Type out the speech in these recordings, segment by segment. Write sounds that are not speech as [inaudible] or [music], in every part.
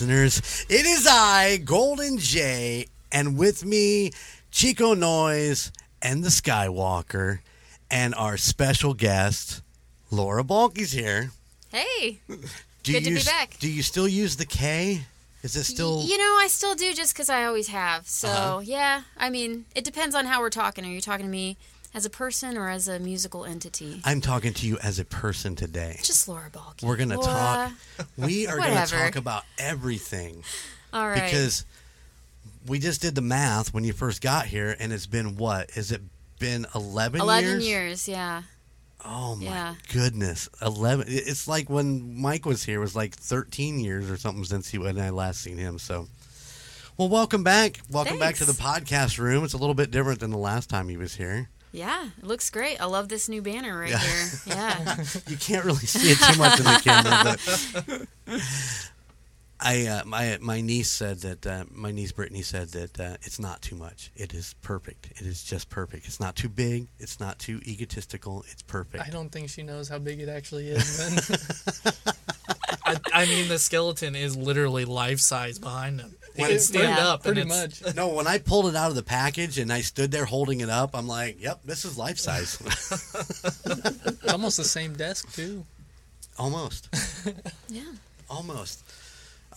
listeners. It is I, Golden J, and with me, Chico Noise and the Skywalker, and our special guest, Laura Balke's here. Hey, Do Good to you be back. Do you still use the K? Is it still? you know I still do just because I always have. So Uh-huh. yeah, I mean it depends on how we're talking. Are you talking to me as a person or as a musical entity? I'm talking to you as a person today. Just Laura Balke. We're gonna Laura. talk. We [laughs] are gonna talk about everything. All right. because we just did the math when you first got here, and it's been what? Has it been eleven? eleven years? years. Yeah. Oh my Yeah. goodness, eleven! It's like when Mike was here, it was like thirteen years or something since he when I last seen him. So, well, welcome back, welcome back to the podcast room. It's a little bit different than the last time he was here. Yeah, it looks great. I love this new banner right Yeah. here. Yeah. [laughs] You can't really see it too much in the camera, but [laughs] I uh, my my niece said that uh, my niece Brittany said that uh, it's not too much. It is perfect. It is just perfect. It's not too big. It's not too egotistical. It's perfect. I don't think she knows how big it actually is. Then. [laughs] I, I mean, the skeleton is literally life size behind him. He When can it's- stand Yeah. up, and it's- uh, much. No, when I pulled it out of the package and I stood there holding it up, I'm like, "Yep, this is life size." [laughs] It's almost the same desk too. Almost. [laughs] Yeah. Almost.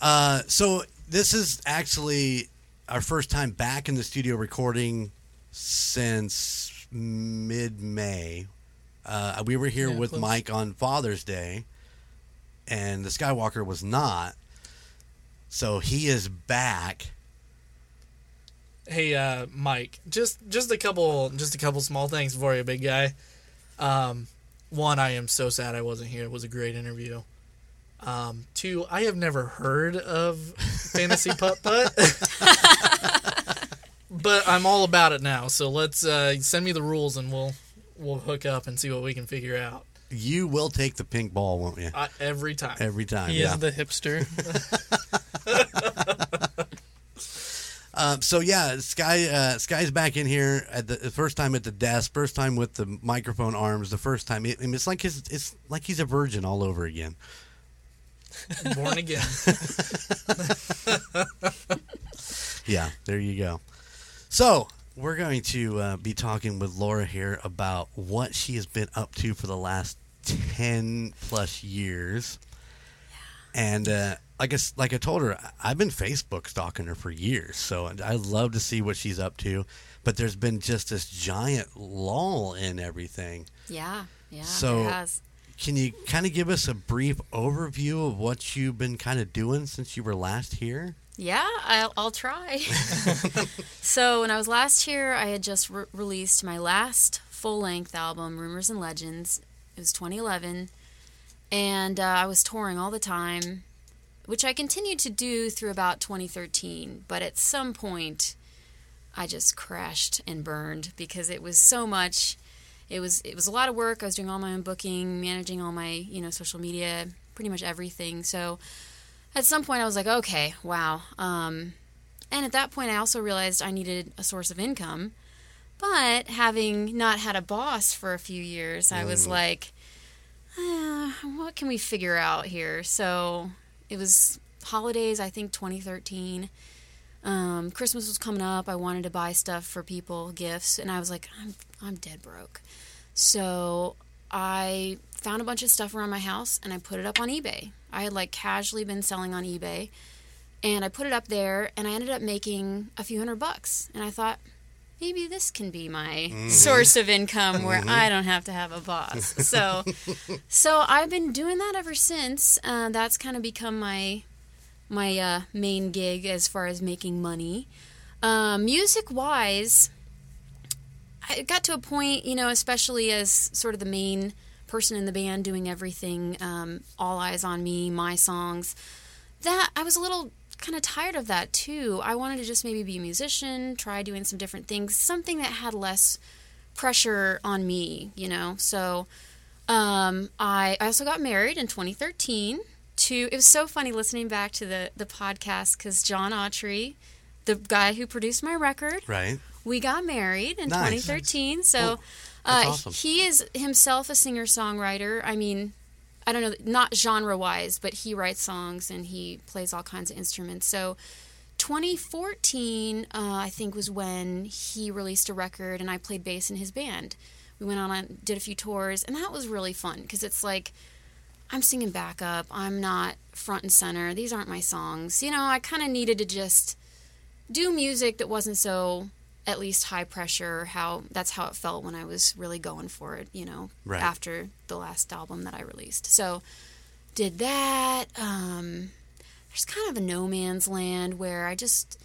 Uh, so this is actually our first time back in the studio recording since mid-May. Uh, we were here Yeah, with close. Mike on Father's Day, and the Skywalker was not. So he is back. Hey, uh, Mike, just just a couple just a couple small things for you, big guy. Um, one, I am so sad I wasn't here. It was a great interview. Um, two, I have never heard of [laughs] fantasy putt putt. [laughs] but I'm all about it now. So let's uh, send me the rules and we'll we'll hook up and see what we can figure out. You will take the pink ball, won't you? Uh, every time. Every time. he yeah. is the hipster. [laughs] [laughs] Um, so yeah, Sky uh, Sky's back in here at the, the first time at the desk, first time with the microphone arms, the first time. It, it's like his, it's like he's a virgin all over again. Born again. [laughs] Yeah, there you go. So we're going to uh, be talking with Laura here about what she has been up to for the last ten plus years, and uh, like I, like I told her, I've been Facebook stalking her for years, so I love to see what she's up to. But there's been just this giant lull in everything. Yeah. Yeah. So-. Can you kind of give us a brief overview of what you've been kind of doing since you were last here? Yeah, I'll, I'll try. [laughs] so, when I was last here, I had just re- released my last full length album, Rumors and Legends. It was 2011. And uh, I was touring all the time, which I continued to do through about 2013. But at some point, I just crashed and burned because it was so much. It was it was a lot of work. I was doing all my own booking, managing all my you know social media, pretty much everything. So at some point I was like, okay, wow. Um, and at that point, I also realized I needed a source of income. But having not had a boss for a few years, I was like, [sighs] what can we figure out here? So it was holidays, I think 2013. Um, Christmas was coming up. I wanted to buy stuff for people, gifts, and I was like, I'm, I'm dead broke. So I found a bunch of stuff around my house and I put it up on eBay. I had like casually been selling on eBay and I put it up there and I ended up making a few hundred bucks. And I thought, maybe this can be my source of income where I don't have to have a boss. So, [laughs] so I've been doing that ever since. Uh, that's kind of become my my uh, main gig as far as making money. Uh, music wise, I got to a point, you know, especially as sort of the main person in the band doing everything, um, all eyes on me, my songs, that I was a little kind of tired of that too. I wanted to just maybe be a musician, try doing some different things, something that had less pressure on me, you know. So um, I, I also got married in 2013 to, it was so funny listening back to the, the podcast because John Autry, the guy who produced my record, Right. we got married in Nice. 2013. So Cool. Uh, awesome. he is himself a singer songwriter. I mean, I don't know, not genre wise, but he writes songs and he plays all kinds of instruments. So 2014, uh, I think, was when he released a record and I played bass in his band. We went on and did a few tours, and that was really fun because it's like I'm singing backup. I'm not front and center. These aren't my songs. You know, I kind of needed to just do music that wasn't so at least high pressure how that's how it felt when I was really going for it, you know, Right. after the last album that I released. So did that um there's kind of a no man's land where I just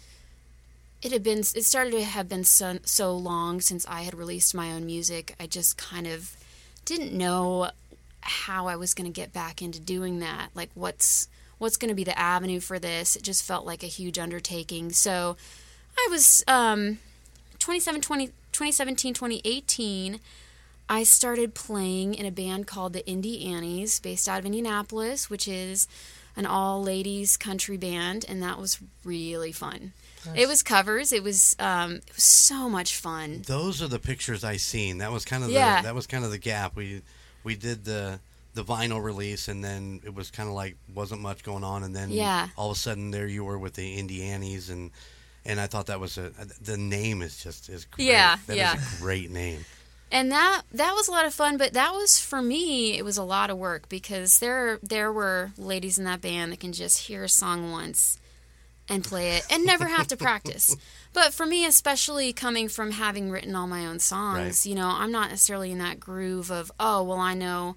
it had been it started to have been so, so long since I had released my own music. I just kind of didn't know how I was going to get back into doing that. Like what's what's going to be the avenue for this? It just felt like a huge undertaking. So I was um 27 20, 2017 2018 I started playing in a band called the Indie Annies based out of Indianapolis, which is an all ladies country band and that was really fun. It was covers. It was um, it was so much fun. Those are the pictures I seen. That was kind of the Yeah. that was kind of the gap. We we did the the vinyl release and then it was kind of like wasn't much going on and then Yeah. all of a sudden there you were with the Indianis and and I thought that was a the name is just is great. Yeah, That is yeah. a great name. and that that was a lot of fun but that was for me it was a lot of work because there there were ladies in that band that can just hear a song once and play it and never have to practice [laughs] but for me especially coming from having written all my own songs Right. you know i'm not necessarily in that groove of oh well i know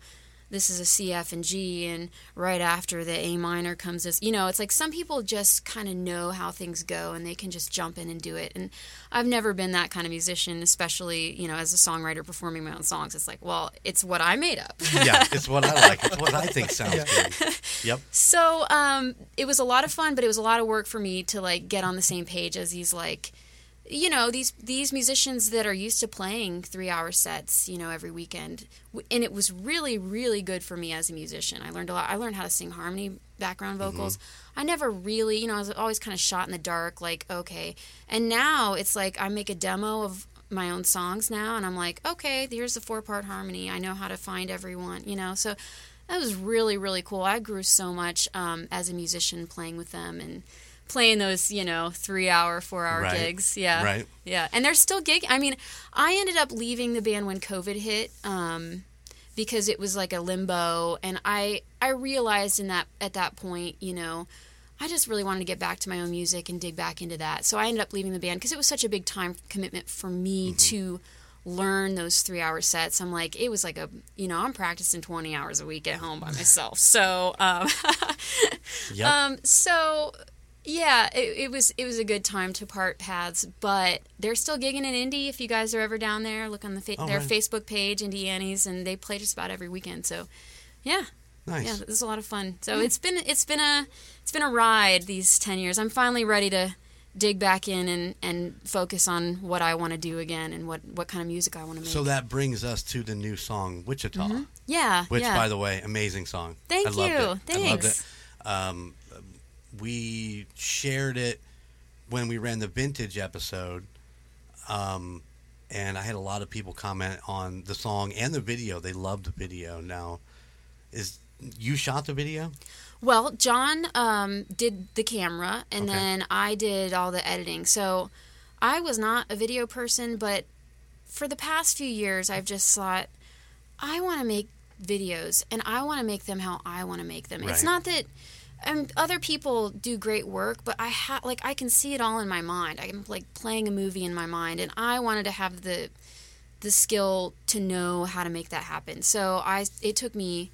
this is a C, F, and G, and right after the A minor comes this. You know, it's like some people just kind of know how things go and they can just jump in and do it. And I've never been that kind of musician, especially, you know, as a songwriter performing my own songs. It's like, well, it's what I made up. Yeah, it's what I like. It's what I think [laughs] sounds good. Yep. So um, it was a lot of fun, but it was a lot of work for me to like get on the same page as these like, you know, these these musicians that are used to playing three hour sets, you know, every weekend, and it was really really good for me as a musician. I learned a lot. I learned how to sing harmony, background vocals. I never really, you know, I was always kind of shot in the dark, like okay. And now it's like I make a demo of my own songs now, and I'm like, okay, here's the four part harmony. I know how to find everyone, you know, so that was really really cool i grew so much um, as a musician playing with them and playing those you know three hour four hour Right. gigs. Yeah. Right. yeah. And they're still gig i mean i ended up leaving the band when covid hit um, because it was like a limbo. And i i realized in that at that point you know i just really wanted to get back to my own music and dig back into that. So i ended up leaving the band because it was such a big time commitment for me to learn those three hour sets. I'm like it was like a you know i'm practicing 20 hours a week at home by myself. So um, [laughs] Yep. um so yeah it, it was it was a good time to part paths but they're still gigging in indy if you guys are ever down there look on the fa- Oh, their right. facebook page indianis and they play just about every weekend so yeah nice. yeah, this is a lot of fun. So it's been it's been a it's been a ride these ten years. I'm finally ready to dig back in and, and focus on what I want to do again and what, what kind of music I want to make. So that brings us to the new song Wichita, yeah, which, yeah. by the way, amazing song. Thank I you. It. I loved Thanks. it. Um, we shared it when we ran the vintage episode, um, and I had a lot of people comment on the song and the video. They loved the video. Now, is you shot the video? Well, John um, did the camera, and Okay. then I did all the editing. So I was not a video person, but for the past few years, I've just thought I want to make videos, and I want to make them how I want to make them. It's not that. Um, other people do great work, but I ha- like I can see it all in my mind. I'm like playing a movie in my mind, and I wanted to have the the skill to know how to make that happen. So I it took me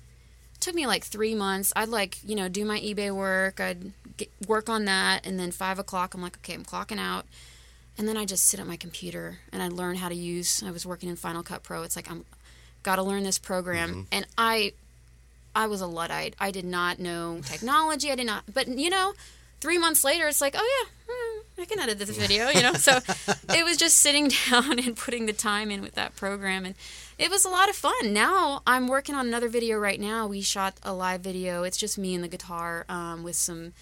took me like three months. I'd like you know do my eBay work. I'd get, work on that, and then five o'clock, I'm like, okay, I'm clocking out, and then I just sit at my computer and I learn how to use. I was working in Final Cut Pro. It's like I'm got to learn this program, and I I was a luddite. I did not know technology. I did not, but you know. Three months later, it's like, oh yeah, hmm, I can edit this video, you know. So it was just sitting [laughs] down and putting the time in with that program, and it was a lot of fun. Now I'm working on another video right now. We shot a live video. It's just me and the guitar um, with some.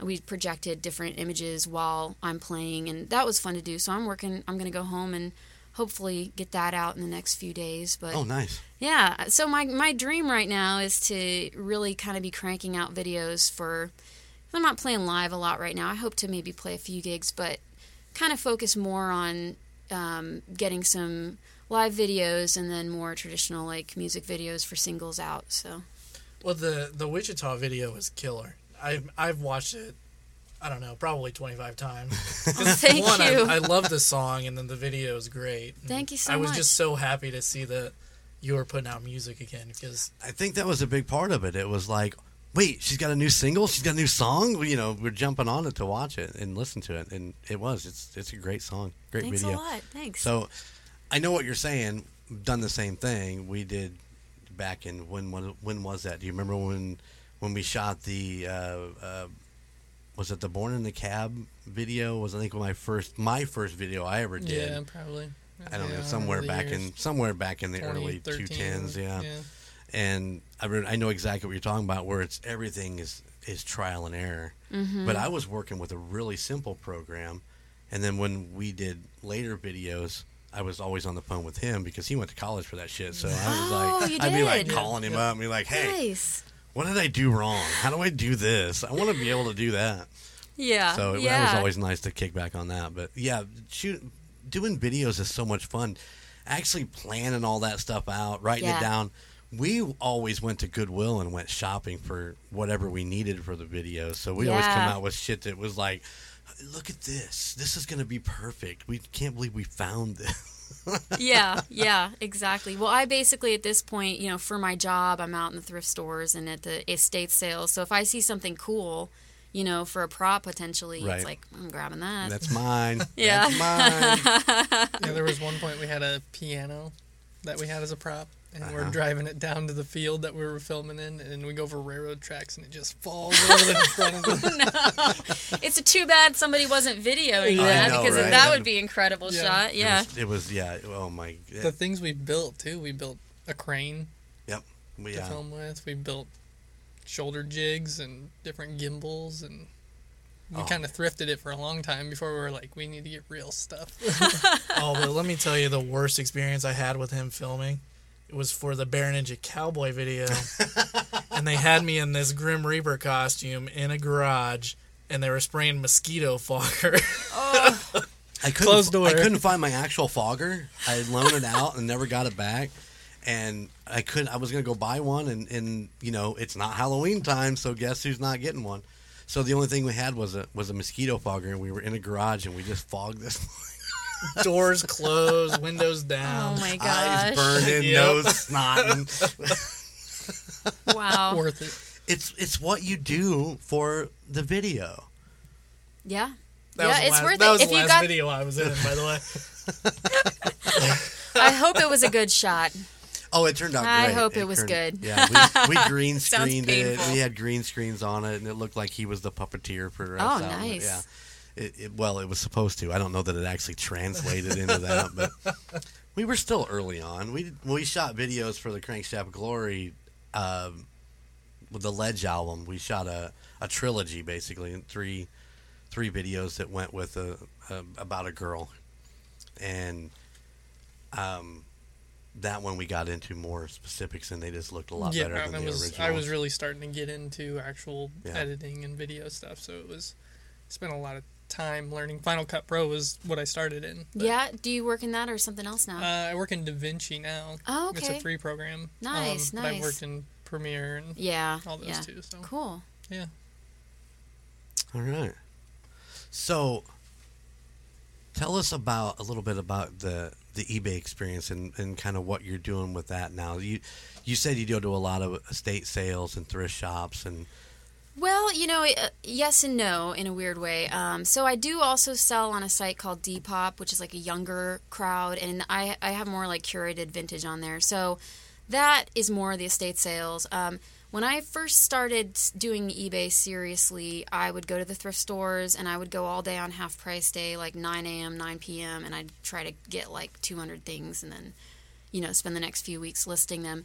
We projected different images while I'm playing, and that was fun to do. So I'm working. I'm going to go home and hopefully get that out in the next few days. But Oh, nice. yeah, so my my dream right now is to really kind of be cranking out videos for. I'm not playing live a lot right now. I hope to maybe play a few gigs, but kind of focus more on um, getting some live videos and then more traditional like music videos for singles out. So Well, the the Wichita video is killer. I've I've watched it. I don't know, probably twenty five times. [laughs] thank One, you. I, I love the song, and then the video is great. Thank you so much. I was much. just so happy to see that you were putting out music again because I think that was a big part of it. It was like, wait, she's got a new single, she's got a new song. You know, we're jumping on it to watch it and listen to it, and it was. It's it's a great song, great Thanks video. a lot. Thanks. So, I know what you're saying. We've done the same thing. We did back in when when when was that? Do you remember when when we shot the uh, uh, was it the Born in the Cab video? Was I think my first my first video I ever did. Yeah, probably. I don't Yeah, know somewhere back years. in somewhere back in the early 2013, two tens. Yeah. yeah. and I re- I know exactly what you're talking about, where it's everything is is trial and error. Mm-hmm. But I was working with a really simple program, and then when we did later videos, I was always on the phone with him because he went to college for that shit. So I was Oh, like, you I'd be like calling him Yeah. up and be like, "Hey, nice. What did I do wrong? How do I do this? I want to be able to do that." Yeah. So yeah. that was always nice to kick back on that. But yeah, shoot, doing videos is so much fun. Actually planning all that stuff out, writing Yeah. it down. We always went to Goodwill and went shopping for whatever we needed for the video. So we always come out with shit that was like, "Look at this! This is going to be perfect. We can't believe we found this." Yeah, yeah, exactly. Well, I basically at this point, you know, for my job, I'm out in the thrift stores and at the estate sales. So if I see something cool, you know, for a prop potentially, Right. it's like I'm grabbing that. That's mine. [laughs] Yeah. That's mine. [laughs] Yeah, there was one point we had a piano that we had as a prop, and we're Uh-huh. driving it down to the field that we were filming in, and we go over railroad tracks, and it just falls over the [laughs] front of the. [laughs] it's a too bad somebody wasn't videoing I that know, because right? that would be incredible Yeah. shot. Yeah. It was, it was yeah. Oh my. God. The things we built too. We built a crane Yep. We, to Yeah. film with. We built shoulder jigs and different gimbals, and we Oh. kind of thrifted it for a long time before we were like, we need to get real stuff. [laughs] oh, but let me tell you the worst experience I had with him filming. It was for the Bear Ninja Cowboy video, [laughs] and they had me in this Grim Reaper costume in a garage, and they were spraying mosquito fogger. I couldn't. Closed door. I couldn't find my actual fogger. I loaned it out and never got it back. And I couldn't. I was gonna go buy one, and, and you know it's not Halloween time, so guess who's not getting one? So the only thing we had was a was a mosquito fogger, and we were in a garage, and we just fogged this. [laughs] [laughs] Doors closed, windows down. Oh my gosh. Eyes gosh! burning, Yep. nose snotting. Wow. [laughs] Worth it. It's it's what you do for the video. Yeah. That yeah, it's last, worth that it was if the you last got. video I was in, by the way. [laughs] I hope it was a good shot. Oh, it turned out I great. I hope it was turned- good. Yeah, we, we green screened it. painful. We had green screens on it, and it looked like he was the puppeteer for the rest Oh, nice. Yeah. It, it, well, it was supposed to. I don't know that it actually translated into that, but [laughs] we were still early on. We we shot videos for the Crankshaft Glory um, with the Ledge album. We shot a, a trilogy basically, and three three videos that went with a, a about a girl, and um, that one we got into more specifics, and they just looked a lot yeah, better than I the was original. I was really starting to get into actual Yeah. editing and video stuff, so it was spent a lot of time learning. Final Cut Pro was what I started in. but, Yeah. Do you work in that or something else now? Uh, I work in DaVinci now. oh, okay. It's a free program. Nice, um, But I've worked in Premiere and Yeah. all those yeah. too. So Cool. yeah. All right. So, tell us about a little bit about the the eBay experience and, and kind of what you're doing with that now. You you said you go to a lot of estate sales and thrift shops and Well, you know, uh, yes and no in a weird way. Um, so I do also sell on a site called Depop, which is like a younger crowd, and I I have more like curated vintage on there. So that is more the estate sales. Um, when I first started doing eBay seriously, I would go to the thrift stores and I would go all day on half price day, like 9 a.m., 9 p.m., and I'd try to get like 200 things and then, you know, spend the next few weeks listing them.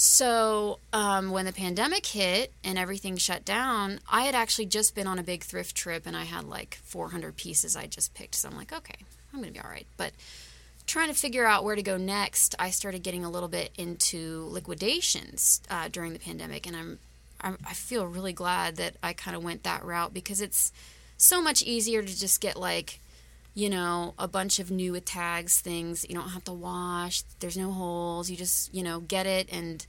So, um, when the pandemic hit and everything shut down, I had actually just been on a big thrift trip and I had like 400 pieces I just picked. So I'm like, okay, I'm going to be all right. But trying to figure out where to go next, I started getting a little bit into liquidations uh, during the pandemic, and I'm, I'm I feel really glad that I kind of went that route because it's so much easier to just get like you know, a bunch of new with tags things you don't have to wash. There's no holes. You just, you know, get it and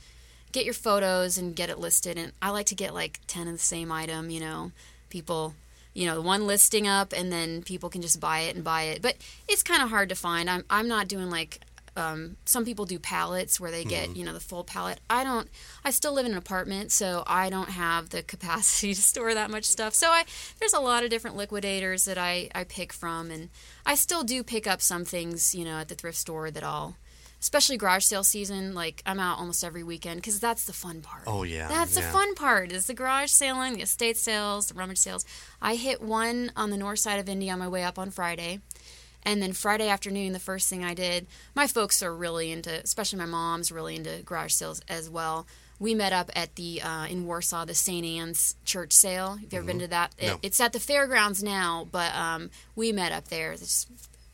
get your photos and get it listed. And I like to get like 10 of the same item, you know, people, you know, one listing up and then people can just buy it and buy it. But it's kind of hard to find. I'm, I'm not doing like, um, some people do pallets where they get, you know, the full pallet. I don't, I still live in an apartment, so I don't have the [laughs] capacity to store that much stuff. So I, there's a lot of different liquidators that I, I pick from. And I still do pick up some things, you know, at the thrift store that I'll, especially garage sale season. Like I'm out almost every weekend because that's the fun part. Oh yeah, That's the fun part is the garage sailing, the estate sales, the rummage sales. I hit one on the north side of Indy on my way up on Friday. And then Friday afternoon, the first thing I did, my folks are really into, especially my mom's really into garage sales as well. We met up at the uh, in Warsaw, the St. Anne's Church sale. Have you ever been to that? It- No. It's at the fairgrounds now, but um, we met up there. It's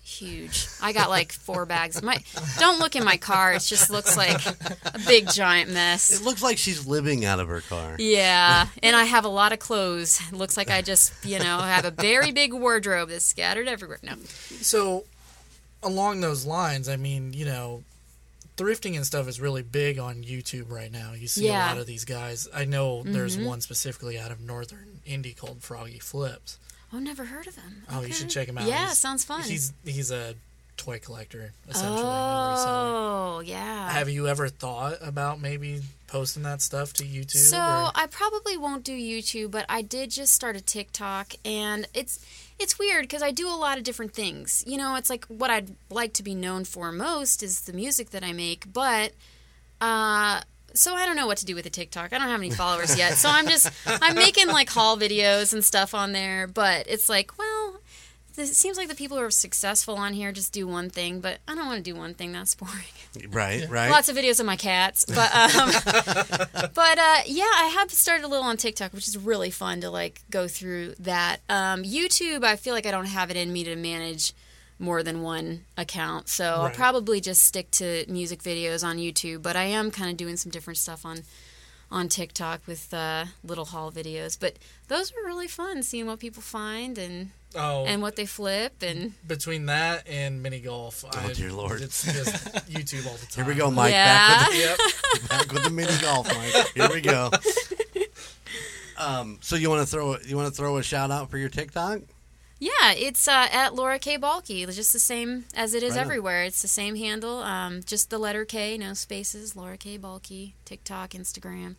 huge. I got like four bags. My don't look in my car. It just looks like a big giant mess. It looks like she's living out of her car. Yeah, and I have a lot of clothes. It looks like I just, you know, have a very big wardrobe that's scattered everywhere. No. So, along those lines, I mean, you know, thrifting and stuff is really big on YouTube right now. You see Yeah. a lot of these guys. I know there's mm-hmm. one specifically out of Northern Indy called Froggy Flips. Oh, never heard of him. Oh, you should check him out. Yeah, He's- sounds fun. He's he's a toy collector essentially. Oh, yeah. Have you ever thought about maybe posting that stuff to YouTube? So or- I probably won't do YouTube, but I did just start a TikTok, and it's it's weird because I do a lot of different things. You know, it's like what I'd like to be known for most is the music that I make, but uh, so I don't know what to do with the TikTok. I don't have any followers yet, so I'm just I'm making like haul videos and stuff on there, but it's like well. It seems like the people who are successful on here just do one thing, but I don't want to do one thing. That's boring. Right, right. Lots of videos of my cats, but um, [laughs] but uh, yeah, I have started a little on TikTok, which is really fun to like go through that. Um, YouTube, I feel like I don't have it in me to manage more than one account, so I'll probably just stick to music videos on YouTube. But I am kind of doing some different stuff on on TikTok with uh, little haul videos. But those are really fun, seeing what people find and oh, and what they flip and between that and mini golf, Oh, dear Lord. it's just YouTube all the time. Here we go, Mike. Yeah. Back, with [laughs] Yep. the, [laughs] back with the mini golf, Mike. Here we go. [laughs] Um, so you want to throw you want to throw a shout out for your TikTok? Yeah, it's uh, at Laura K Balke. It's just the same as it is Right on. everywhere. It's the same handle, um, just the letter K, no spaces. Laura K Balke, TikTok, Instagram.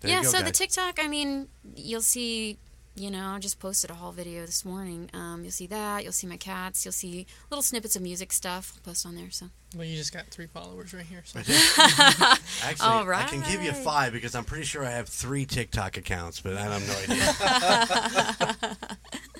There yeah, go, so the. TikTok, I mean, you'll see. You know, I just posted a haul video this morning. Um, you'll see that. You'll see my cats. You'll see little snippets of music stuff. I'll post on there. So Well, you just got three followers right here. So. [laughs] Actually, All I can give you right. five because I'm pretty sure I have three TikTok accounts, but I have no [laughs] idea. [laughs]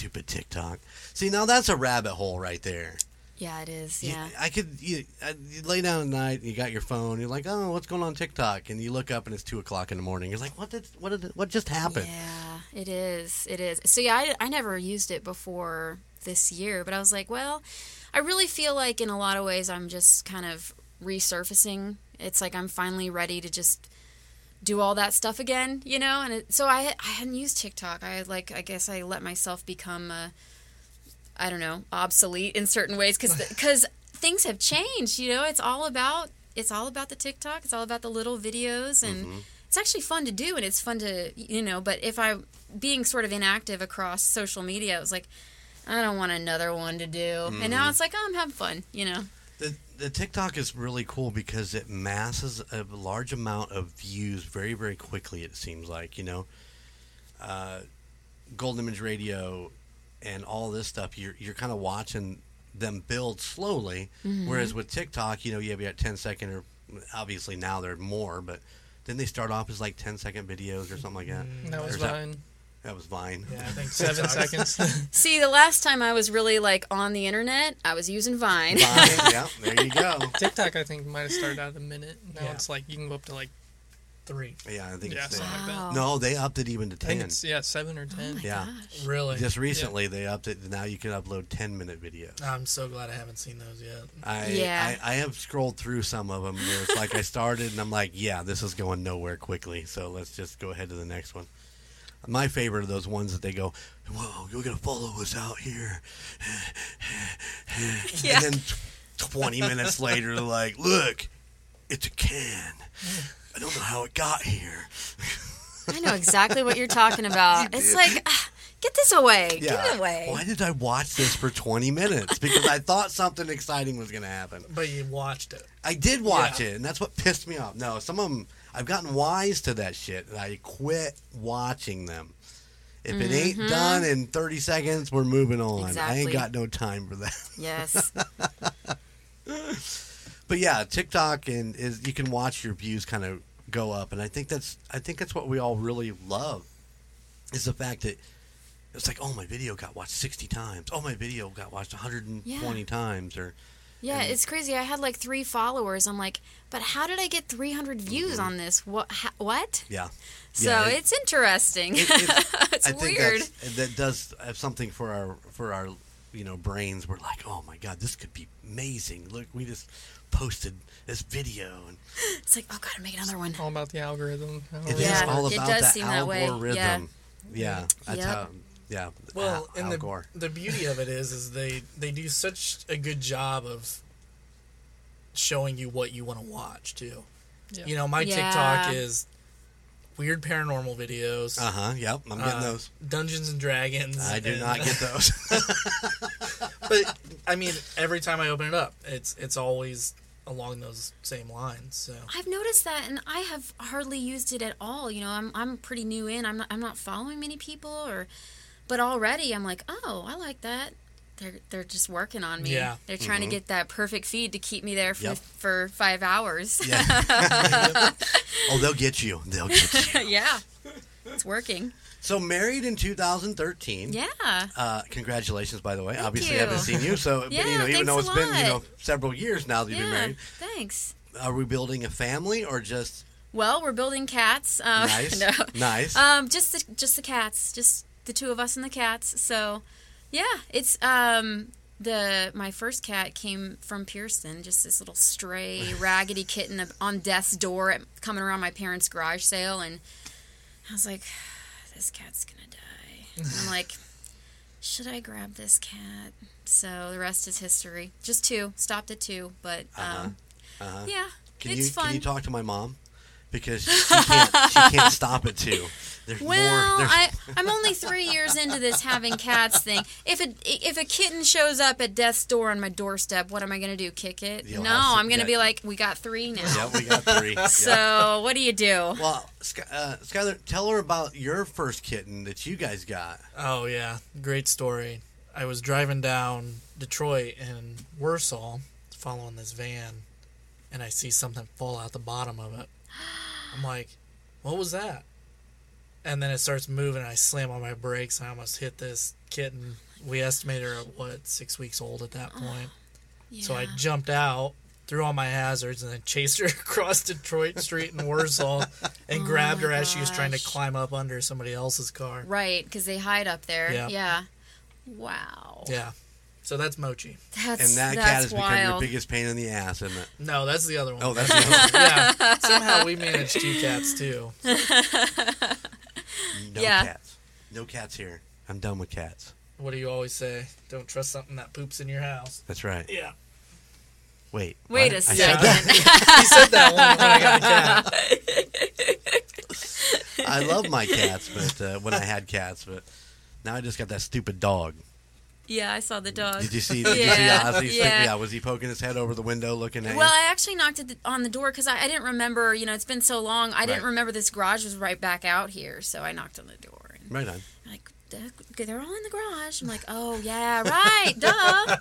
Stupid TikTok. See, now that's a rabbit hole right there. yeah, it is. You- Yeah. I could you, uh, you lay down at night, you got your phone, you're like, oh, what's going on TikTok? And you look up and it's two o'clock in the morning. You're like, what did what did what just happened? Yeah, it is. It is. So yeah, I, I never used it before this year, but I was like, well, I really feel like in a lot of ways I'm just kind of resurfacing. It's like I'm finally ready to just do all that stuff again, you know. And it, so I I hadn't used TikTok. I like I guess I let myself become uh, I don't know obsolete in certain ways because because [laughs] things have changed. You know, it's all about it's all about the TikTok. It's all about the little videos and it's actually fun to do and it's fun to you know but if i being sort of inactive across social media it was like i don't want another one to do and now it's like oh i'm having fun you know The the TikTok is really cool because it masses a large amount of views very very quickly. It seems like you know, uh, Golden Image Radio and all this stuff. You're you're kind of watching them build slowly. Mm-hmm. Whereas with TikTok, you know, you have your 10 second or obviously now they're more, but then they start off as like 10 second videos or something like that. That was Or is that- was Vine. Yeah, I think [laughs] Seven seconds. [laughs] [laughs] see the last time i was really like on the internet i was using vine Vine, yeah, there you go. TikTok, I think, might have started out at a minute. Now Yeah. it's like you can go up to like three. Yeah, I think Yeah, it's something like that. Wow. No, they upped it even to I think ten. it's yeah seven or ten. Oh my Yeah. gosh. Really? Just recently, they upped it. Now you can upload ten minute videos. I'm so glad I haven't seen those yet. I, Yeah. I I have scrolled through some of them. It's like I started and I'm like, yeah, this is going nowhere quickly. So let's just go ahead to the next one. My favorite are those ones that they go, "Whoa, you're gonna follow us out here," Yeah. [laughs] and then t- twenty minutes later, they're like, "Look, it's a can. I don't know how it got here." I know exactly what you're talking about. [laughs] It's like, ah, get this away. Get it away. Why did I watch this for 20 minutes? Because I thought something exciting was going to happen. But you watched it. I did watch Yeah. it, and that's what pissed me off. No, some of them, I've gotten wise to that shit, and I quit watching them. If it ain't done in 30 seconds, we're moving on. I ain't Mm-hmm. Got no time for that. Yes. [laughs] But yeah, TikTok and is you can watch your views kind of go up, and I think that's I think that's what we all really love is the fact that it's like, oh, my video got watched 60 times. Oh, my video got watched 120 Yeah. times, or Yeah, And- it's crazy. I had like three followers. I'm like, but how did I get 300 views Mm-hmm. on this? What? Ha- what? yeah. So Yeah, it- it's interesting. It- it- [laughs] it's I think weird. that's, that does have something for our for our you know brains. We're like, oh my god, this could be amazing. Look, we just posted this video, and [laughs] It's like, oh, gotta make another one. All about the algorithm. how it is Yeah, all it about does that seem that way. algorithm. Yeah. Yeah, that's Yep. how. Yeah. Well, Al, and Al the Gore. the beauty of it is, is they they do such a good job of showing you what you want to watch too. Yeah. You know, my Yeah. TikTok is weird paranormal videos, Uh huh. Yep. I'm getting uh, those. Dungeons and Dragons. I do and- not get those. [laughs] [laughs] but I mean, every time I open it up, it's it's always along those same lines. So I've noticed that, and I have hardly used it at all. You know, I'm I'm pretty new in. I'm not I'm not following many people, or, but already I'm like, oh, I like that. They're they're just working on me. Yeah. They're trying to get that perfect feed to keep me there for Yep. for five hours. yeah. [laughs] oh, they'll get you. They'll get you. [laughs] yeah. It's working. So married in 2013. Yeah. Uh, congratulations, by the way. Thank Obviously, you. I haven't seen you, so [laughs] but, you know, even though it's been you know several years now that you've been yeah. married, Thanks. are we building a family or just Well, we're building cats. Uh, nice, no. nice? Um, just the just the cats, just the two of us and the cats. So, yeah, it's um the my first cat came from Pearson, just this little stray [laughs] raggedy kitten on death's door at, coming around my parents' garage sale, and I was like, [sighs] this cat's gonna die. And I'm [laughs] like, should I grab this cat? So the rest is history. Just two, stopped at two, but um, Uh-huh. yeah, Can it's you fun. can you talk to my mom because she can't she can't stop it too. There's Well, more. There's, I, I'm only three years into this having cats thing. If a if a kitten shows up at death's door on my doorstep, what am I going to do? Kick it? You'll no, to- I'm going to yeah. be like, we got three now. yeah, we got three. [laughs] Yeah. So what do you do? Well, Sky, uh, Skyler, tell her about your first kitten that you guys got. Oh yeah, great story. I was driving down Detroit and Warsaw, following this van, and I see something fall out the bottom of it. I'm like, "What was that?" And then it starts moving. And I slam on my brakes. And I almost hit this kitten. We estimate her at what six weeks old at that [gasps] point. So I jumped out, threw all my hazards, and then chased her [laughs] across Detroit Street in Warsaw, [laughs] and Oh grabbed her as she was trying to climb up under somebody else's car. right, because they hide up there. Yeah. Yeah. Wow. Yeah. So that's Mochi. That's And that that's cat has become your biggest pain in the ass, isn't it? No, that's the other one. Oh, that's [laughs] the other yeah. Somehow we managed two cats too. No Yeah. cats. No cats here. I'm done with cats. What do you always say? Don't trust something that poops in your house. That's right. Yeah. Wait. Wait what? a I second. said that? [laughs] He said that one when I got a cat. I love my cats, but uh, when I had cats, but now I just got that stupid dog. Yeah, I saw the dog. Did you see? Did Yeah, you see Ozzy? yeah. yeah. Was he poking his head over the window looking at Well, you? I actually knocked at the, on the door because I, I didn't remember. You know, it's been so long. I didn't remember this garage was right back out here, so I knocked on the door. And Right on. like, "They're- all in the garage. I'm like, oh yeah, right, duh.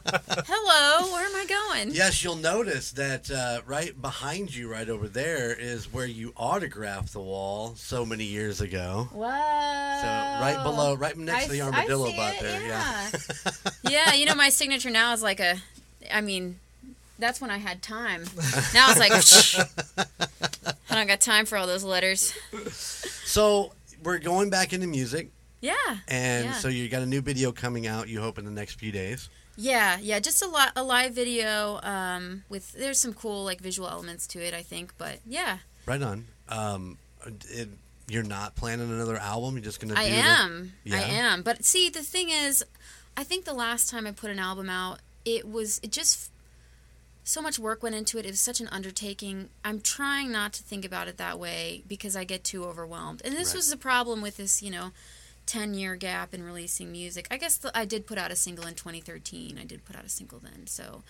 Hello, where am I going? Yes, you'll notice that uh, right behind you, right over there, is where you autographed the wall so many years ago. Whoa. So right below, right next to the I- I armadillo see there. Yeah. Yeah. [laughs] yeah, you know, my signature now is like a. I mean, that's when I had time. Now it's like, [laughs] I don't got time for all those letters. So we're going back into music, Yeah. and Yeah. so you got a new video coming out. You hope in the next few days. Yeah, yeah, just a lot a live video um, with there's some cool like visual elements to it, I think, but yeah, Right on. Um, it, you're not planning another album. You're just gonna. I do the- am. I Yeah? am. But see, the thing is, I think the last time I put an album out, it was it just so much work went into it. It was such an undertaking. I'm trying not to think about it that way because I get too overwhelmed. And this Right. was the problem with this, you know, 10 year gap in releasing music. I guess the, I did put out a single in 2013. I did put out a single then. So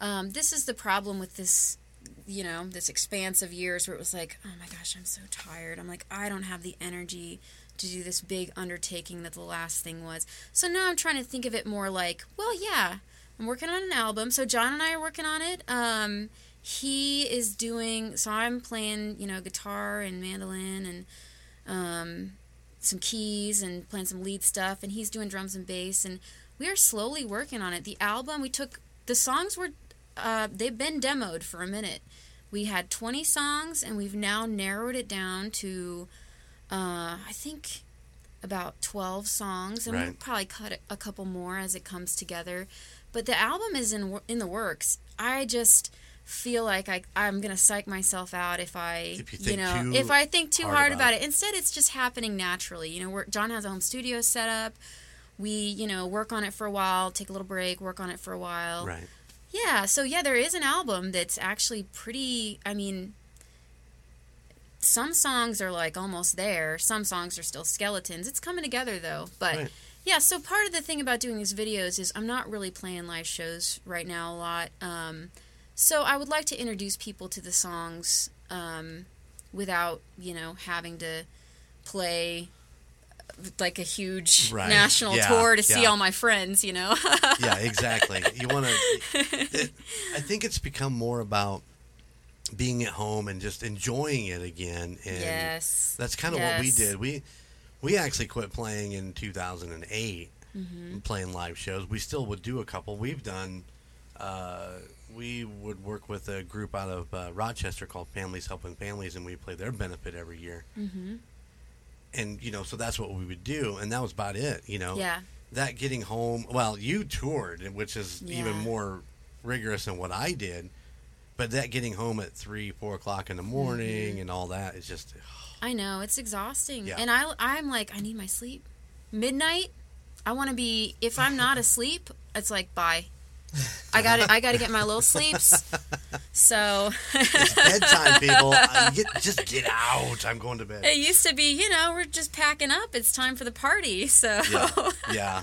um, this is the problem with this you know, this expanse of years where it was like, oh my gosh, I'm so tired. I'm like, I don't have the energy to do this big undertaking that the last thing was. So now I'm trying to think of it more like, well, yeah, I'm working on an album. So John and I are working on it. Um, he is doing, so I'm playing, you know, guitar and mandolin and um, some keys and playing some lead stuff, and he's doing drums and bass. And we are slowly working on it. The album, we took, the songs were uh, they've been demoed for a minute. We had 20 songs, and we've now narrowed it down to, uh, I think, about 12 songs, and we'll probably cut a- a couple more as it comes together. But the album is in in the works. I just feel like I I'm gonna psych myself out if I If you think know if I think too hard hard, about about it. Instead, it's just happening naturally. You know, we're, John has a home studio set up. We you know work on it for a while, take a little break, work on it for a while. Right. Yeah, so yeah, there is an album that's actually pretty. I mean, some songs are like almost there. Some songs are still skeletons. It's coming together though. But Right. yeah, so part of the thing about doing these videos is I'm not really playing live shows right now a lot. Um, so I would like to introduce people to the songs um, without you know having to play like a huge Right. national Yeah, tour to see all my friends. You know. [laughs] yeah, exactly. You want to. I think it's become more about being at home and just enjoying it again. And yes. that's kind of what we did. We we actually quit playing in 2008, Mm-hmm. playing live shows. We still would do a couple. We've done. Uh, we would work with a group out of uh, Rochester called Families Helping Families, and we play their benefit every year. Mm-hmm. And you know, so that's what we would do, and that was about it. You know, Yeah. that getting home well you toured which is even more rigorous than what i did but that getting home at three four o'clock in the morning Mm-hmm. and all that is just I know it's exhausting, Yeah. and I I'm like I need my sleep. Midnight, I want to be. If I'm not asleep, it's like bye. I got to I got to get my little sleeps. So it's bedtime people [laughs] get, just get out i'm going to bed it used to be, you know, we're just packing up. It's time for the party. So yeah [laughs] yeah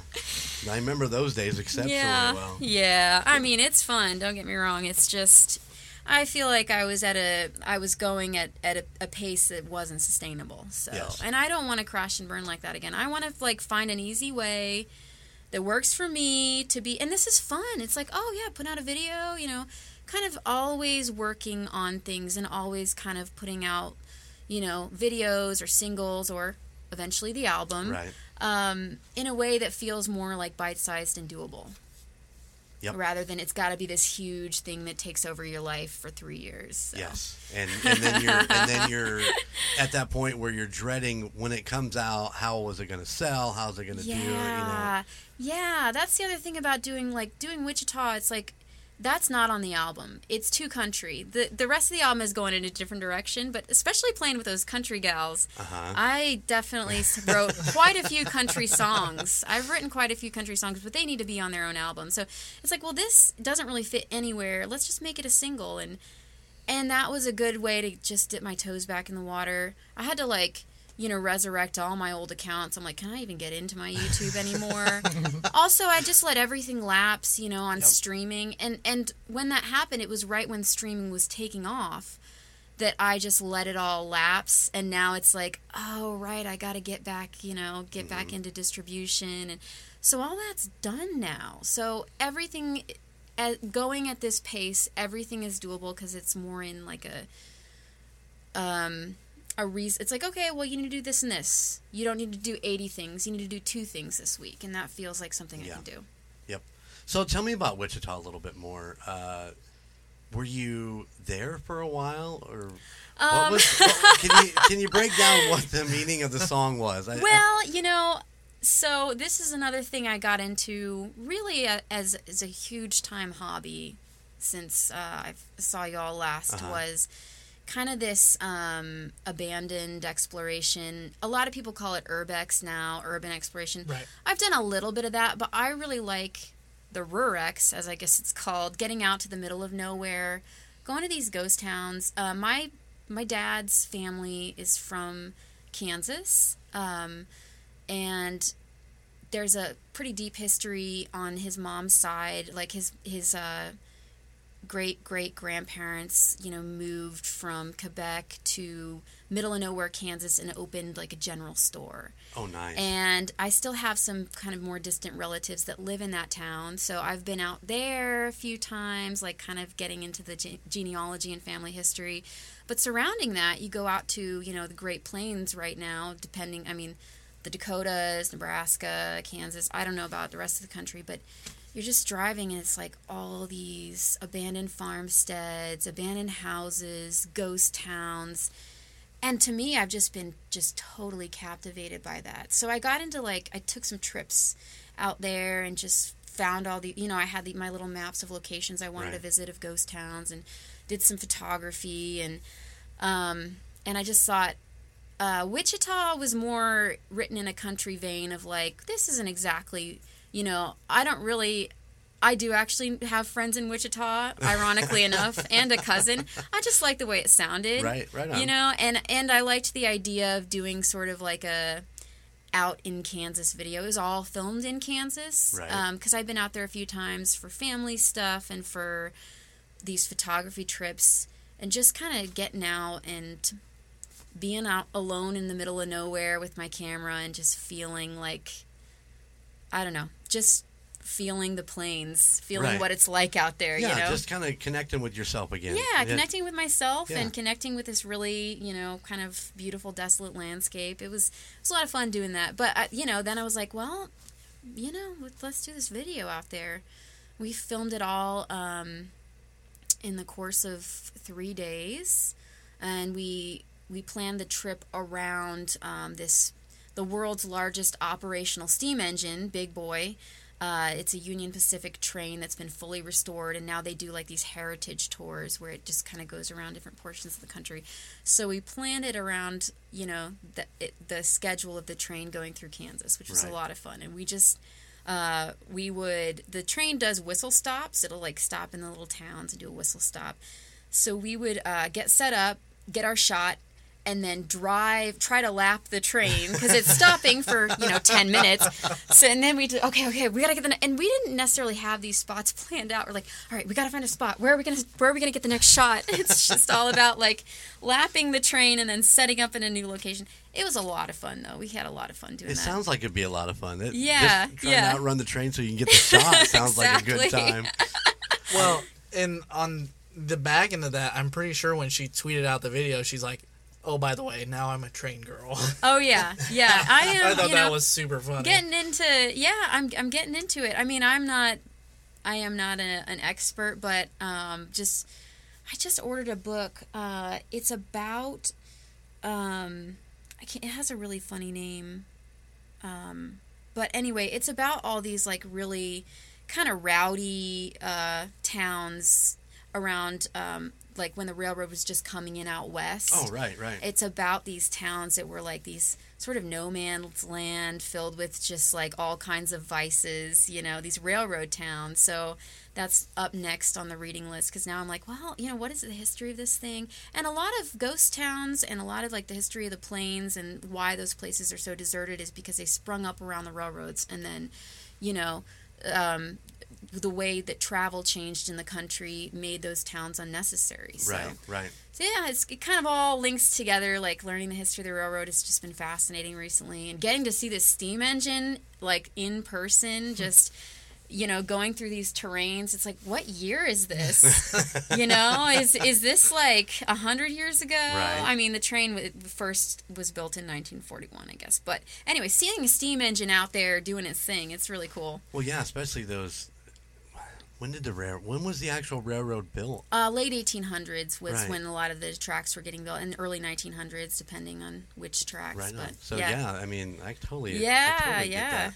i remember those days exceptionally yeah, well yeah. I mean, it's fun. Don't get me wrong. It's just. I feel like I was at a I was going at, at a, a pace that wasn't sustainable. So Yes. and I don't want to crash and burn like that again. I want to like find an easy way that works for me to be and this is fun. It's like, oh yeah, put out a video, you know, kind of always working on things and always kind of putting out, you know, videos or singles or eventually the album right um, in a way that feels more like bite sized and doable. Yep. Rather than it's got to be this huge thing that takes over your life for three years. So. Yes, and and then you're and then you're [laughs] at that point where you're dreading when it comes out. How was it going to sell? How's it going to Yeah. do? You know, Yeah, that's the other thing about doing like doing Wichita. It's like that's not on the album. It's too country. The the rest of the album is going in a different direction, but especially playing with those country gals. Uh-huh. I definitely wrote quite a few country songs. I've written quite a few country songs, but they need to be on their own album. So it's like, well, this doesn't really fit anywhere. Let's just make it a single and and that was a good way to just dip my toes back in the water. I had to like, you know, resurrect all my old accounts. I'm like, can I even get into my YouTube anymore? [laughs] also, I just let everything lapse, you know, on Yep. streaming. And and when that happened, it was right when streaming was taking off that I just let it all lapse and now it's like, oh right, I got to get back, you know, get back into distribution and so all that's done now. So everything at, going at this pace, everything is doable because it's more in like a um a reason. It's like okay, well you need to do this and this. You don't need to do eighty things. You need to do two things this week, and that feels like something Yeah. I can do. Yep. So tell me about Wichita a little bit more. Uh, were you there for a while, or Um, what was? what- can you [laughs] can you break down what the meaning of the song was? I, I- Well, you know, so this is another thing I got into really a, as as a huge time hobby since uh, I saw y'all last Uh-huh. was kind of this um, abandoned exploration. A lot of people call it urbex now, urban exploration. Right. I've done a little bit of that, but I really like the rurex, as I guess it's called, getting out to the middle of nowhere, going to these ghost towns. Uh, my my dad's family is from Kansas, um, and there's a pretty deep history on his mom's side. Like his his uh, great great grandparents, you know, moved from Quebec to middle of nowhere Kansas and opened like a general store. oh, nice. And I still have some kind of more distant relatives that live in that town. So I've been out there a few times, like kind of getting into the ge- genealogy and family history. But surrounding that, you go out to, you know, the Great Plains right now, depending, I mean, the Dakotas, Nebraska, Kansas. I don't know about the rest of the country, but you're just driving and it's like all these abandoned farmsteads, abandoned houses, ghost towns and to me i've just been just totally captivated by that so i got into like i took some trips out there and just found all the you know i had the, my little maps of locations i wanted Right. to visit of ghost towns and did some photography and um and i just thought uh, wichita was more written in a country vein of like this isn't exactly you know i don't really I do actually have friends in Wichita, ironically [laughs] enough, and a cousin. I just like the way it sounded. Right, right on. You know, and and I liked the idea of doing sort of like a out in Kansas video. It was all filmed in Kansas. Right. Um, because I've been out there a few times for family stuff and for these photography trips and just kind of getting out and being out alone in the middle of nowhere with my camera and just feeling like I don't know, just feeling the plains, feeling Right. what it's like out there, yeah, you know. just kind of connecting with yourself again. Yeah, connecting with myself Yeah. and connecting with this really, you know, kind of beautiful, desolate landscape. It was it was a lot of fun doing that. But I, you know, then I was like, well, you know, let- let's do this video out there. We filmed it all um, in the course of three days, and we we planned the trip around um, this the world's largest operational steam engine, Big Boy. Uh, it's a Union Pacific train that's been fully restored, and now they do like these heritage tours where it just kind of goes around different portions of the country. So we planned it around, you know, the it, the schedule of the train going through Kansas, which was Right. a lot of fun. And we just uh, we would the train does whistle stops. It'll like stop in the little towns and do a whistle stop. So we would uh, get set up, get our shot, and then drive, try to lap the train because it's stopping for you know ten minutes. So and then we do okay, okay, we gotta get the and we didn't necessarily have these spots planned out. We're like, all right, we gotta find a spot. Where are we gonna Where are we gonna get the next shot? [laughs] It's just all about like lapping the train and then setting up in a new location. It was a lot of fun though. We had a lot of fun doing It that. sounds like it'd be a lot of fun. It, Yeah, just trying yeah. to outrun the train so you can get the [laughs] shot sounds like a good time. [laughs] Well, and on the back end of that, I'm pretty sure when she tweeted out the video, she's like, "Oh, by the way, now I'm a train girl." [laughs] oh yeah, yeah. [laughs] I am. I thought that know, was super funny. getting into yeah i'm i'm getting into it i mean i'm not i am not a, an expert but um just i just ordered a book uh it's about um i can't it has a really funny name um but anyway it's about all these like really kind of rowdy uh towns around um like when the railroad was just coming in out west Oh, right, right. it's about these towns that were like these sort of no man's land filled with just like all kinds of vices, you know, these railroad towns. So that's up next on the reading list because now I'm like, well, you know, what is the history of this thing? And a lot of ghost towns and a lot of like the history of the plains and why those places are so deserted is because they sprung up around the railroads and then, you know, um, the way that travel changed in the country made those towns unnecessary. So, right, right. so yeah, it's, it kind of all links together. Like learning the history of the railroad has just been fascinating recently, and getting to see this steam engine like in person, [laughs] just you know, going through these terrains. It's like, what year is this? [laughs] you know, is is this like a hundred years ago? Right. I mean, the train w- first was built in 1941, I guess. But anyway, seeing a steam engine out there doing its thing, it's really cool. Well, yeah, especially those. When did the rail? When was the actual railroad built? Uh, late 1800s was Right. when a lot of the tracks were getting built, and early 1900s, depending on which tracks. Right. but. So yeah, yeah. I mean, I totally. I Yeah, totally get yeah.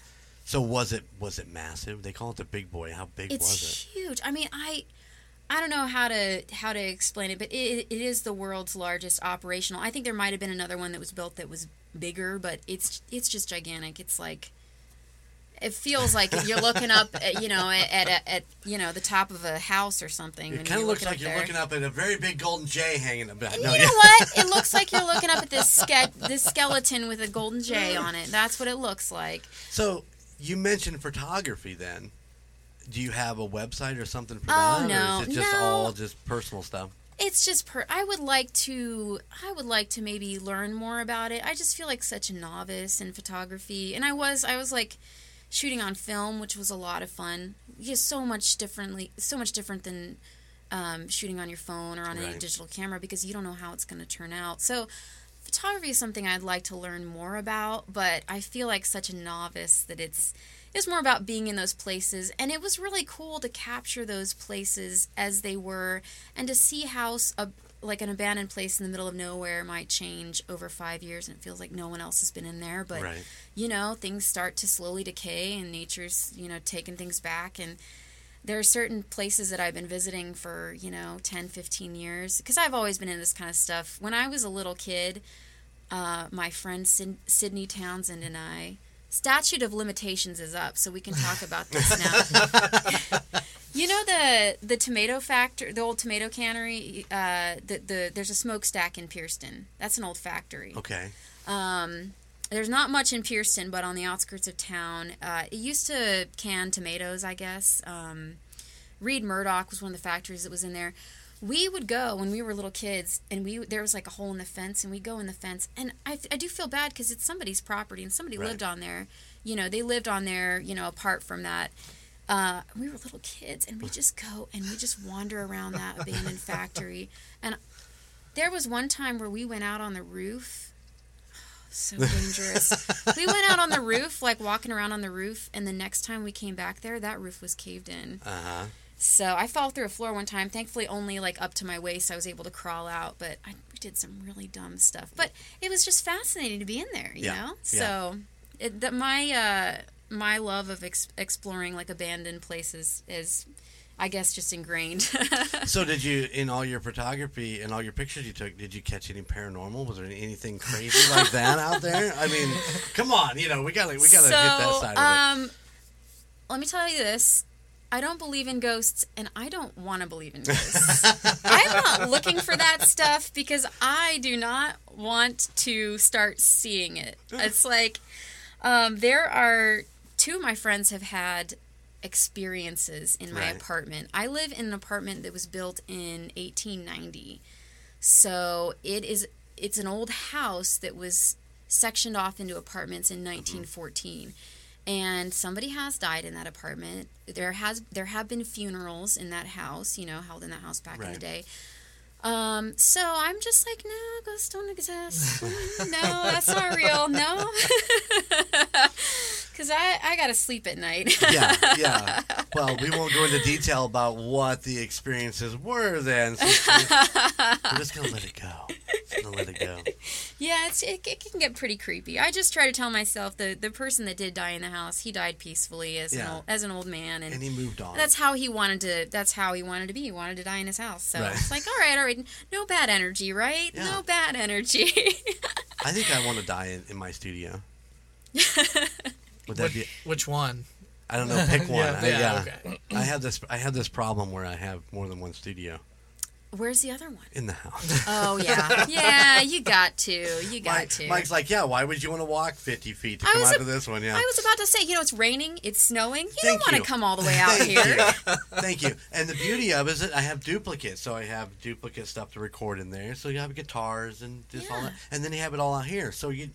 So was it was it massive? They call it the big boy. How big it's was it? huge. I mean, I I don't know how to how to explain it, but it, it is the world's largest operational. I think there might have been another one that was built that was bigger, but it's it's just gigantic. It's like it feels like you're looking up, at, you know, at, at, at you know the top of a house or something. it? kind of looks like you're there. looking up at a very big Golden J hanging about. You No, know yeah. what? It [laughs] looks like you're looking up at this ske- this skeleton with a golden J on it. That's what it looks like. So you mentioned photography. Then, do you have a website or something for Oh, that, no, or is it just no. all just personal stuff? It's just per. I would like to. I would like to maybe learn more about it. I just feel like such a novice in photography, and I was. I was like shooting on film, which was a lot of fun. Just so much differently, so much different than um, shooting on your phone or on any Right. digital camera because you don't know how it's going to turn out. So. Photography is something I'd like to learn more about, but I feel like such a novice that it's it's more about being in those places and it was really cool to capture those places as they were and to see how a, like an abandoned place in the middle of nowhere might change over five years and it feels like no one else has been in there but Right. you know things start to slowly decay and nature's you know taking things back and there are certain places that I've been visiting for, you know, 10, 15 years because I've always been in this kind of stuff. When I was a little kid, uh, my friend Sid- Sydney Townsend and I, statute of limitations is up, so we can talk about this now. [laughs] [laughs] you know the the tomato factory, the old tomato cannery. Uh, the the there's a smokestack in Pierceton. That's an old factory. Okay. Um, there's not much in Pierceton, but on the outskirts of town, uh, it used to can tomatoes, I guess. Um, Reid Murdoch was one of the factories that was in there. We would go when we were little kids, and we there was like a hole in the fence, and we go in the fence, and I, I do feel bad because it's somebody's property, and somebody Right. lived on there. You know, they lived on there. You know, apart from that, uh, we were little kids, and we just go and we just wander around that [laughs] abandoned factory. And there was one time where we went out on the roof. [sighs] So dangerous. we went out on the [laughs] roof, like walking around on the roof, and the next time we came back there, that roof was caved in. Uh huh. So I fell through a floor one time. Thankfully, only like up to my waist, I was able to crawl out. But I we did some really dumb stuff. But it was just fascinating to be in there, you Yeah, know. yeah. So it, the, my uh, my love of ex- exploring like abandoned places is, I guess, just ingrained. [laughs] So did you in all your photography and all your pictures you took? Did you catch any paranormal? Was there anything crazy like that out there? I mean, come on, you know we gotta we gotta so, get that side of it. um, let me tell you this. I don't believe in ghosts, and I don't want to believe in ghosts. [laughs] I'm not looking for that stuff because I do not want to start seeing it. It's like um, there are two of my friends have had experiences in my Right. apartment. I live in an apartment that was built in 1890. So it is it's an old house that was sectioned off into apartments in mm-hmm. 1914. And somebody has died in that apartment. There has there have been funerals in that house, you know, held in that house back in the day. Um, so I'm just like, no, ghosts don't exist. [laughs] No, that's not real. No, [laughs] because I I gotta sleep at night. yeah, yeah. [laughs] Well, we won't go into detail about what the experiences were then. we're, just gonna let it go. Just gonna let it go. Yeah, it's it, it can get pretty creepy. I just try to tell myself the the person that did die in the house, he died peacefully as an old, as an old man, and, And he moved on. that's how he wanted to. That's how he wanted to be. He wanted to die in his house. So Right. it's like, all right, all right, no bad energy, right? Yeah. No bad energy. [laughs] I think I want to die in, in my studio. [laughs] Would that Which, be? which one? I don't know. Pick [laughs] one. Yeah, I, yeah, yeah. okay. I have this. I have this problem where I have more than one studio Where's the other one? in the house. Oh yeah, [laughs] yeah. You got to. You got Mike, to. Mike's like, yeah. Why would you want to walk fifty feet to I come out a- to this one? Yeah. I was about to say, you know, it's raining, it's snowing. You Thank don't want to come all the way [laughs] out Thank here. you. Thank you. And the beauty of it is that I have duplicates, so I have duplicate stuff to record in there. So you have guitars and just all that, and then you have it all out here. So you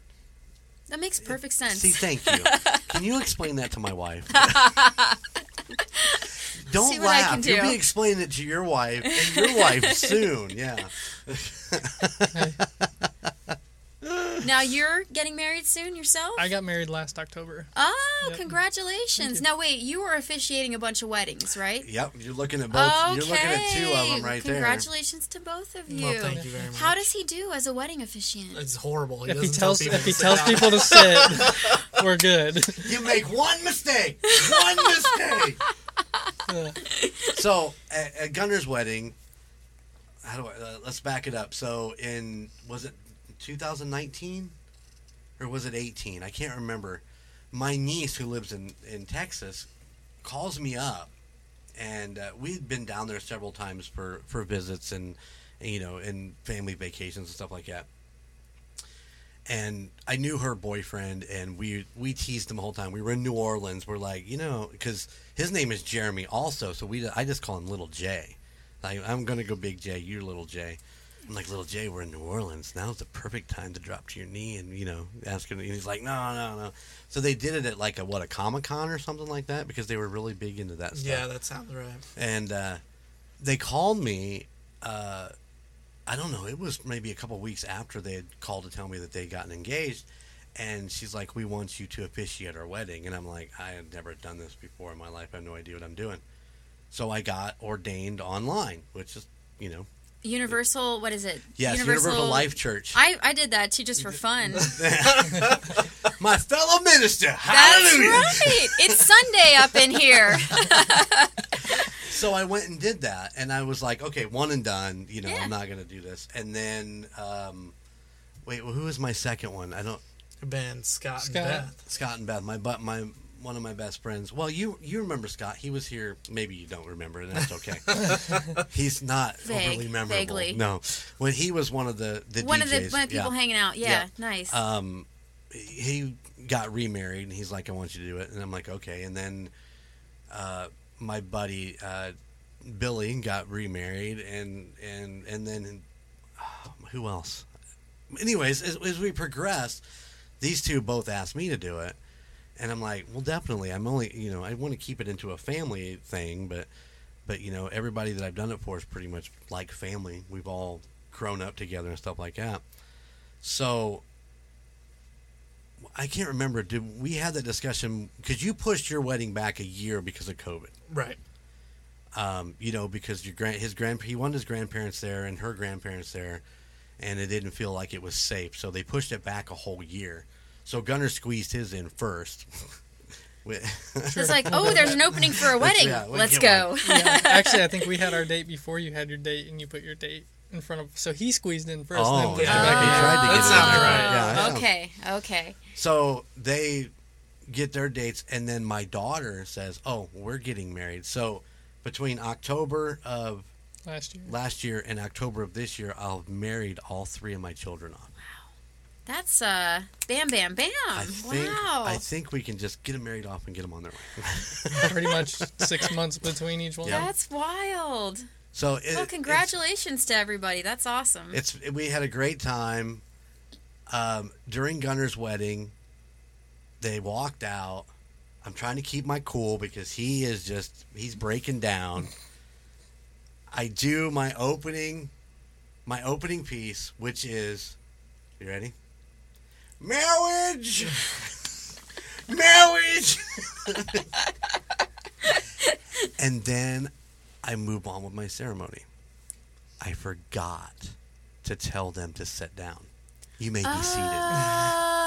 That makes perfect sense. see. Thank you. Can you explain that to my wife? [laughs] Don't See laugh. can You'll be explaining it to your wife and your wife [laughs] soon. Yeah. [laughs] Now you're getting married soon yourself? I got married last October. Oh, Yep. congratulations. Now wait, you were officiating a bunch of weddings, right? Yep, you're looking at both. okay. You're looking at two of them right there. Congratulations to both of you. Well, thank you very much. How does he do as a wedding officiant? It's horrible. He If he tells tell people if he to sit tells down. people to sit, we're good. [laughs] You make one mistake. One mistake. So at, at Gunner's wedding, how do I? Uh, let's back it up. So in was it 2019 or was it 18? I can't remember. My niece who lives in in Texas calls me up, and uh, we'd been down there several times for for visits and you know and family vacations and stuff like that and I knew her boyfriend, and we we teased him the whole time. We were in New Orleans. We're like, you know, because his name is Jeremy, also. So we I just call him Little J. Like I'm gonna go Big J, you're Little J. I'm like Little J. We're in New Orleans. Now's the perfect time to drop to your knee and you know ask him. And he's like, no, no, no. So they did it at like a what a Comic Con or something like that because they were really big into that stuff Yeah, that sounds right. and uh, they called me. Uh, I don't know. It was maybe a couple weeks after they had called to tell me that they'd gotten engaged, and she's like, "We want you to officiate our wedding." And I'm like, "I have never done this before in my life. I have no idea what I'm doing." So I got ordained online, which is, you know, Universal, what is it? yes, Universal, Life Church. I, I did that too just for fun. [laughs] my fellow minister. hallelujah! That's right. It's Sunday up in here. [laughs] So I went and did that, and I was like, okay, one and done. You know, Yeah. I'm not going to do this. And then, um, wait, well, who was my second one? I don't. Ben, Scott, Scott. and Beth. Scott and Beth, my but my one of my best friends. Well, you you remember Scott? He was here. Maybe you don't remember, and that's okay. [laughs] He's not Vague, overly memorable. vaguely. No, when he was one of the the one of the one of the people yeah. hanging out. Yeah, Yeah. nice. Um, he got remarried, and he's like, "I want you to do it," and I'm like, "Okay." And then, uh, my buddy uh, Billy got remarried, and and and then uh, who else? Anyways, as, as we progressed, these two both asked me to do it, and I'm like, "Well, definitely. I'm only, you know, I want to keep it into a family thing, but." But you know, everybody that I've done it for is pretty much like family. We've all grown up together and stuff like that. So I can't remember. Did we had that discussion? Because you pushed your wedding back a year because of COVID. Right. Um, you know, because your grand his grand he wanted his grandparents there and her grandparents there, and it didn't feel like it was safe, so they pushed it back a whole year. So Gunner squeezed his in first. [laughs] With- it's like, oh, there's an opening for a [laughs] wedding. yeah, Let's go. Yeah, [laughs] actually, I think we had our date before you had your date, and you put your date in front of. So he squeezed in first. oh, and then yeah, pushed yeah. he tried to That get it sounded right. Yeah, okay, okay. So they get their dates, and then my daughter says, "Oh, we're getting married." So between October of last year. last year and October of this year, I'll have married all three of my children off. Wow, that's uh, bam, bam, bam. I think wow. I think we can just get them married off and get them on their way. [laughs] Pretty much six months between each one. Yeah. That's wild. So it, Well, congratulations to everybody. That's awesome. It's, it's we had a great time um, during Gunner's wedding. They walked out. I'm trying to keep my cool because he is just he's breaking down. I do my opening my opening piece, which is you ready? Marriage [laughs] Marriage [laughs] And then I move on with my ceremony. I forgot to tell them to sit down. You may be seated.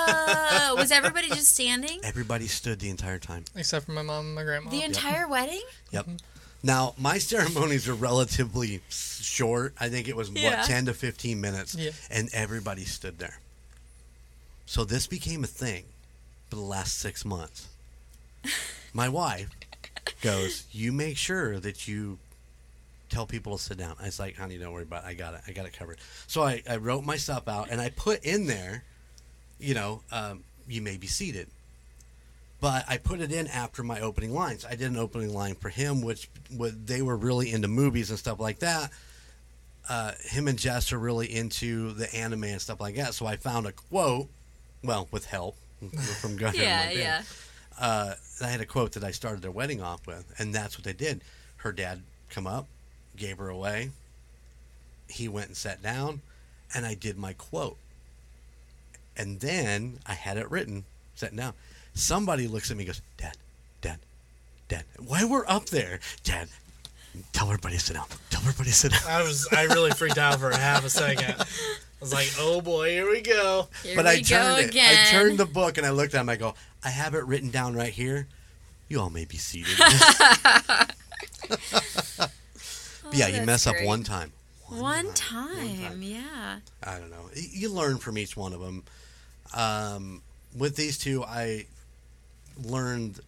Uh, was everybody just standing? [laughs] Everybody stood the entire time. Except for my mom and my grandma. The entire wedding? Yep. Now, my ceremonies are relatively s- short. I think it was, Yeah. what, 10 to 15 minutes. Yeah. And everybody stood there. So this became a thing for the last six months. [laughs] My wife goes, You make sure that you tell people to sit down. I was like, Honey, don't worry about it. I got it. I got it covered. So I, I wrote my stuff out and I put in there, you know, um, you may be seated but I put it in after my opening lines. I did an opening line for him, which they were really into movies and stuff like that. Uh, him and Jess are really into the anime and stuff like that. So I found a quote, well, with help [laughs] from Gunnar. Yeah, yeah. Uh, I had a quote that I started their wedding off with, and that's what they did. Her dad come up, gave her away. He went and sat down, and I did my quote. And then I had it written, sitting down. Somebody looks at me and goes, Dad, Dad, Dad, Why we're up there, Dad, tell everybody to sit down. Tell everybody to sit down. I was I really freaked out for a half a second. I was like, oh boy, here we go. Here but we I go turned it. again. I turned the book and I looked at him. I go, I have it written down right here. You all may be seated. [laughs] [laughs] But yeah, you Oh, mess up one time. One time. time, yeah. I don't know. You learn from each one of them. Um, with these two, I learned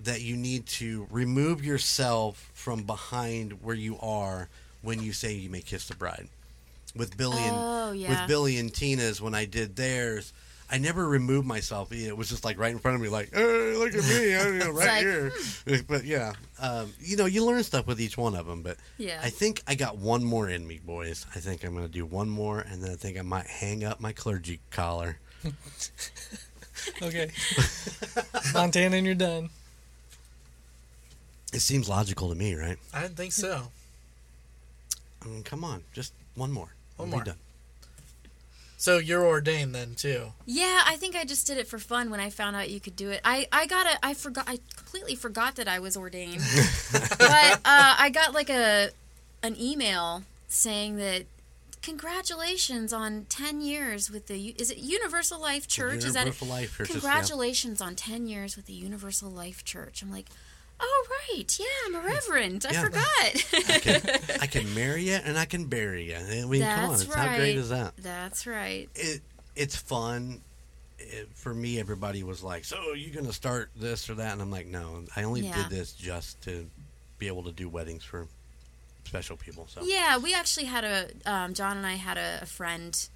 that you need to remove yourself from behind where you are when you say you may kiss the bride. With Billy and Oh, yeah. with Billy and Tina's, when I did theirs, I never removed myself. It was just like right in front of me, like, hey, look at me, I'm you know, right like, here. But yeah, um, you know, you learn stuff with each one of them. But Yeah. I think I got one more in me, boys. I think I'm going to do one more, and then I think I might hang up my clergy collar. Okay. Montana, and you're done. It seems logical to me, right? I didn't think so. I mean, come on, just one more. One We'll more. Be done. So you're ordained then too. Yeah, I think I just did it for fun when I found out you could do it. I, I got a I forgot I completely forgot that I was ordained. [laughs] but uh, I got like a an email saying that congratulations on 10 years with the is it Universal Life Church? is that? Universal Life Church is- yeah. Congratulations on 10 years with the Universal Life Church. I'm like, "Oh right. Yeah, I'm a reverend. I Yeah. forgot." I can, [laughs] I can marry you and I can bury you. I mean, come on, That's it's, how great right. is that? That's right. It it's fun. It, for me, everybody was like, "So you're gonna start this or that?" And I'm like, "No, I only Yeah. did this just to be able to do weddings for special people." So Yeah, we actually had a um, John and I had a, a friend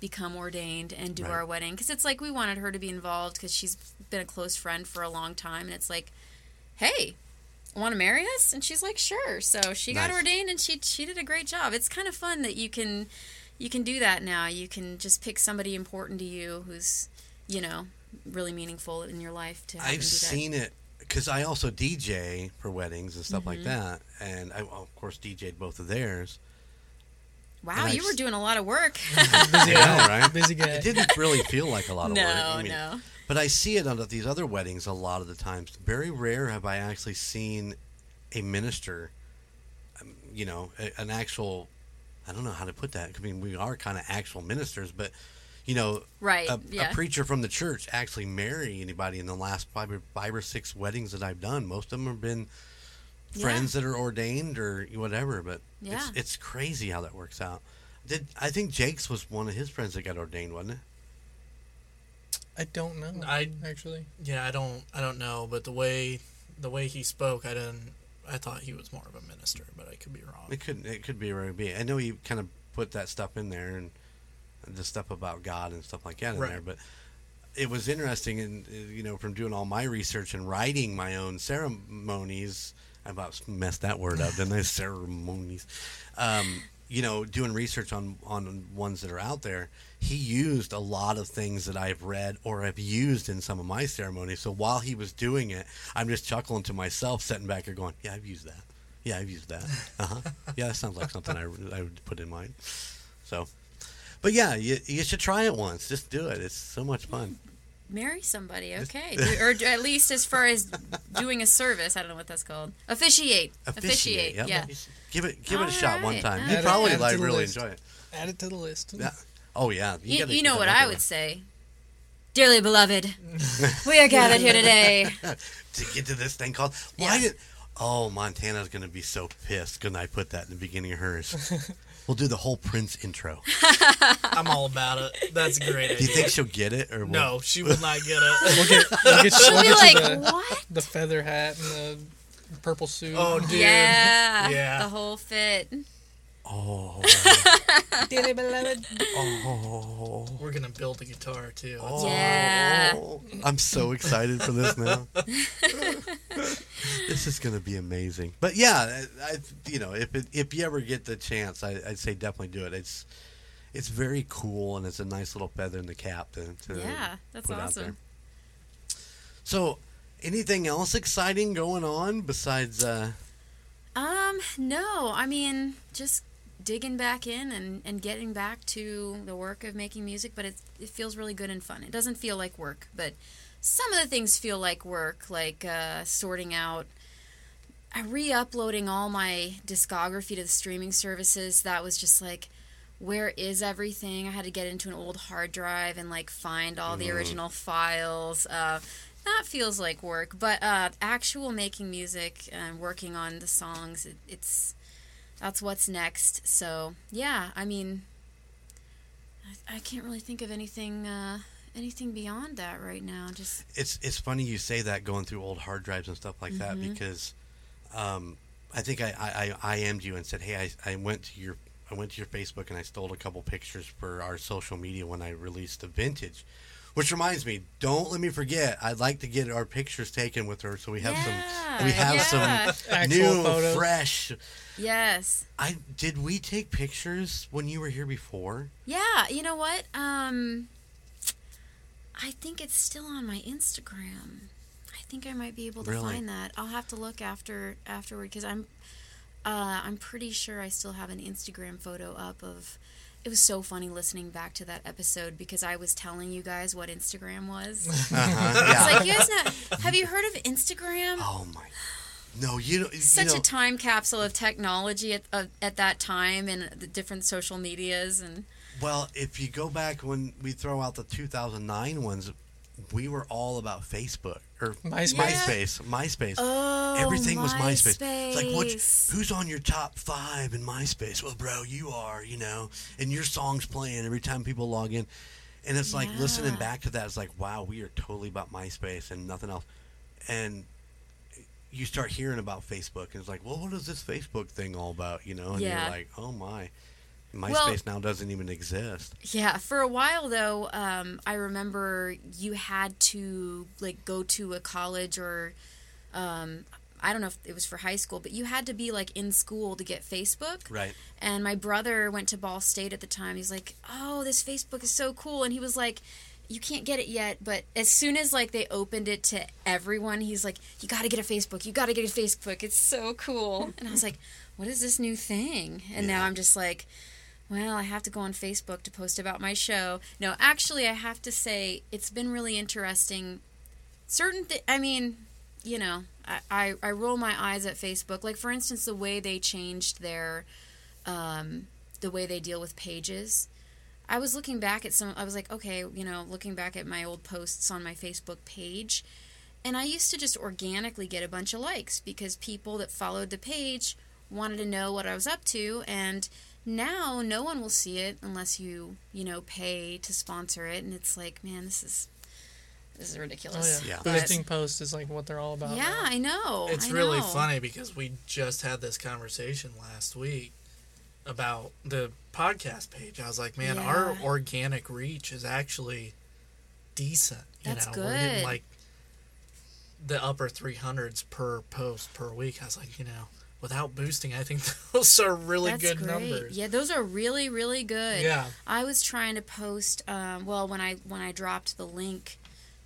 become ordained and do Right. our wedding because it's like we wanted her to be involved because she's been a close friend for a long time, and it's like, hey, want to marry us? And she's like, sure. So she got ordained, and she she did a great job. It's kind of fun that you can you can do that now. You can just pick somebody important to you who's you know really meaningful in your life to I've do that. seen it because I also DJ for weddings and stuff Mm-hmm. like that, and I well, of course DJ'd both of theirs. Wow, and I've you were s- doing a lot of work. [laughs] Busy I guy. right? Busy guy. It didn't really feel like a lot of no, work. I mean, no. But I see it on these other weddings a lot of the times. Very rare have I actually seen a minister, um, you know, an actual. I don't know how to put that. I mean, we are kind of actual ministers, but you know, Right, a, yeah. a preacher from the church actually marry anybody in the last five or, five or six weddings that I've done. Most of them have been Yeah. friends that are ordained or whatever. But Yeah. it's it's crazy how that works out. Did I think Jake's was one of his friends that got ordained, wasn't it? I don't know. I- actually. Yeah, I don't I don't know, but the way the way he spoke, I didn't. I thought he was more of a minister, but I could be wrong. It could it could be or be. I know you kind of put that stuff in there and the stuff about God and stuff like that in Right. there, but it was interesting and uh, you know from doing all my research and writing my own ceremonies. I about messed that word up, didn't I? [laughs] Ceremonies. Um, you know, doing research on on ones that are out there. He used a lot of things that I've read or have used in some of my ceremonies. So while he was doing it, I'm just chuckling to myself, sitting back here going, "Yeah, I've used that. Yeah, I've used that. Uh huh. [laughs] Yeah, that sounds like something I, I would put in mine." So, but yeah, you, you should try it once. Just do it. It's so much fun. marry somebody okay [laughs] or at least as far as doing a service i don't know what that's called officiate officiate, yep. yeah Give it give it a shot one Alright, time. You'd Add it- probably add it to like the really list. enjoy it. Add it to the list. Yeah. Oh yeah. you, gotta you know what i would say dearly beloved we are gathered here today [laughs] to get to this thing called why Yeah. did oh montana's gonna be so pissed when i put that in the beginning of hers [laughs] we'll do the whole prince intro [laughs] I'm all about it. That's a great. do you idea. think she'll get it or No, she will not get it. We'll get, we'll get, she'll we'll be like the, what the feather hat and the purple suit. Oh, dude. yeah Yeah. the whole fit oh dearly beloved. oh We're gonna build a guitar too. Oh, Yeah. I'm so excited for this now. [laughs] this is going to be amazing. But yeah, I, I you know, if it, if you ever get the chance, I, I'd say definitely do it. It's it's very cool and it's a nice little feather in the cap to, to Yeah, that's put out there. awesome. So, anything else exciting going on besides? Uh, um no i mean just digging back in and, and getting back to the work of making music, but it, it feels really good and fun. It doesn't feel like work, but some of the things feel like work, like uh, sorting out, uh, re uploading all my discography to the streaming services. That was just like, where is everything? I had to get into an old hard drive and like find all the original files. Uh, that feels like work, but uh, actual making music and working on the songs, it, it's that's what's next. So yeah, I mean, I, I can't really think of anything uh, anything beyond that right now. Just It's it's funny you say that going through old hard drives and stuff like that Mm-hmm. because um, I think I, I, I IM'd you and said, hey, I, I went to your I went to your Facebook and I stole a couple pictures for our social media when I released the vintage. Which reminds me, don't let me forget. I'd like to get our pictures taken with her so we have Yeah, some we have yeah. some Actual new photos. fresh. yes, I did we take pictures when you were here before? yeah. You know what? Um, I think it's still on my Instagram. I think I might be able to Really? find that. I'll have to look after afterward because I'm uh, I'm pretty sure I still have an Instagram photo up of. It was so funny listening back to that episode because I was telling you guys what Instagram was. [laughs] Uh-huh, yeah. It's like you guys know. Have you heard of Instagram? oh my. No, you don't. Such you know, a time capsule of technology at of, at that time and the different social medias and Well, if you go back when we throw out the 2009 ones, we were all about Facebook or MySpace. MySpace. MySpace. oh, Everything was MySpace. It's like, what? Who's on your top five in MySpace? Well, bro, you are. You know, and your song's playing every time people log in, and it's like listening back to that. It's like, wow, we are totally about MySpace and nothing else. And you start hearing about Facebook, and it's like, well, what is this Facebook thing all about? You know, and Yeah. you're like, oh my, MySpace Well- now doesn't even exist. Yeah, for a while though, um, I remember you had to like go to a college or um, I don't know if it was for high school, but you had to be like in school to get Facebook. Right. And my brother went to Ball State at the time. He's like, "Oh, this Facebook is so cool," and he was like. You can't get it yet, but as soon as like they opened it to everyone, he's like, "You got to get a Facebook. You got to get a Facebook. It's so cool." [laughs] And I was like, "What is this new thing?" And now I'm just like, well, I have to go on Facebook to post about my show. No, actually, I have to say it's been really interesting. Certain, th- I mean, you know, I, I, I roll my eyes at Facebook. Like, for instance, the way they changed their, um, the way they deal with pages. I was looking back at some, I was like, okay, you know, looking back at my old posts on my Facebook page. And I used to just organically get a bunch of likes because people that followed the page wanted to know what I was up to. And now no one will see it unless you, you know, pay to sponsor it. And it's like, man, this is this is ridiculous. Oh ridiculous. yeah. Yeah. But- Boosting posts is like what they're all about. yeah, now. I know. It's I really know. funny because we just had this conversation last week about the podcast page. I was like, man, our organic reach is actually decent. You That's know, we're getting like the upper 300s per post per week. I was like, you know, without boosting, I think [laughs] those are really That's good great. numbers. Yeah, those are really really good. Yeah. I was trying to post. Um, well, when I when I dropped the link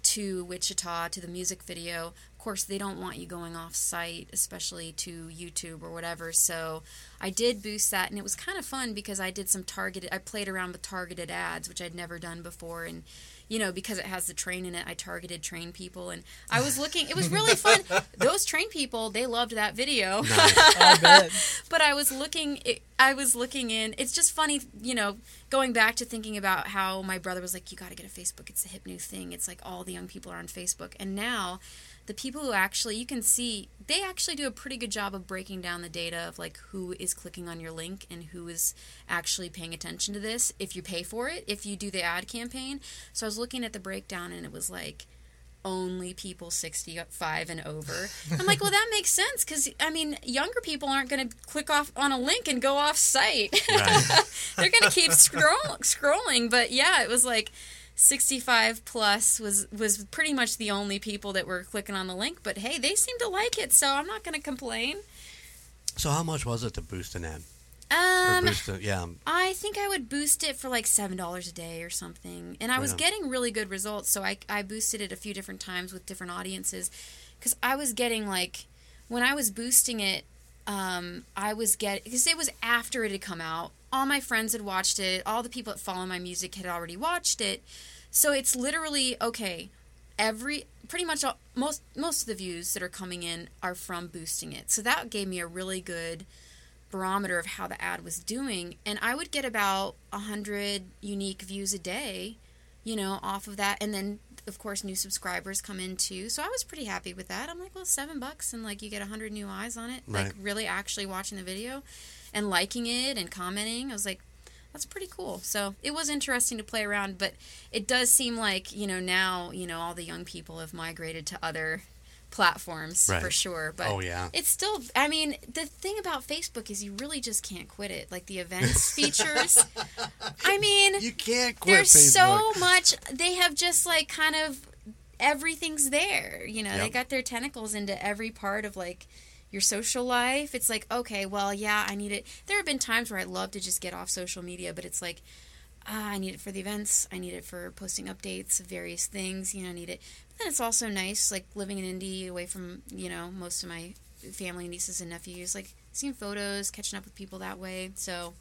to Wichita to the music video, of course they don't want you going off site, especially to YouTube or whatever. So I did boost that, and it was kind of fun because I did some targeted. I played around with targeted ads, which I'd never done before, and you know because it has the train in it, I targeted train people, and I was looking. It was really fun. [laughs] Those train people, they loved that video. I [laughs] but I was looking it, I was looking in it's just funny you know going back to thinking about how my brother was like you got to get a Facebook it's a hip new thing it's like all the young people are on Facebook and now the people who actually you can see they actually do a pretty good job of breaking down the data of like who is clicking on your link and who is actually paying attention to this if you pay for it if you do the ad campaign so I was looking at the breakdown and it was like only people 65 and over. I'm like, well, that makes sense because, I mean, younger people aren't going to click off on a link and go off site. Right. [laughs] They're going to keep scroll- scrolling. But yeah, it was like 65 plus was, was pretty much the only people that were clicking on the link. But hey, they seem to like it, so I'm not going to complain. So how much was it to boost an ad? Um, yeah. I think I would boost it for like seven dollars a day or something, and I was getting really good results. So I I boosted it a few different times with different audiences, because I was getting like when I was boosting it, um, I was getting because it was after it had come out. All my friends had watched it. All the people that follow my music had already watched it. So it's literally okay. Every pretty much all, most most of the views that are coming in are from boosting it. So that gave me a really good barometer of how the ad was doing and i would get about 100 unique views a day you know off of that and then of course new subscribers come in too so i was pretty happy with that i'm like well seven bucks and like you get 100 new eyes on it Right. like really actually watching the video and liking it and commenting i was like that's pretty cool so it was interesting to play around but it does seem like you know now you know all the young people have migrated to other platforms Right. for sure but Oh, yeah. it's still i mean the thing about facebook is you really just can't quit it like the events [laughs] features i mean You can't quit there's Facebook. so much they have just like kind of everything's there you know they got their tentacles into every part of like your social life it's like okay well yeah i need it. There have been times where i love to just get off social media but it's like ah, i need it for the events i need it for posting updates of various things you know i need it. But then it's also nice like living in indy away from you know most of my family nieces and nephews like seeing photos catching up with people that way. So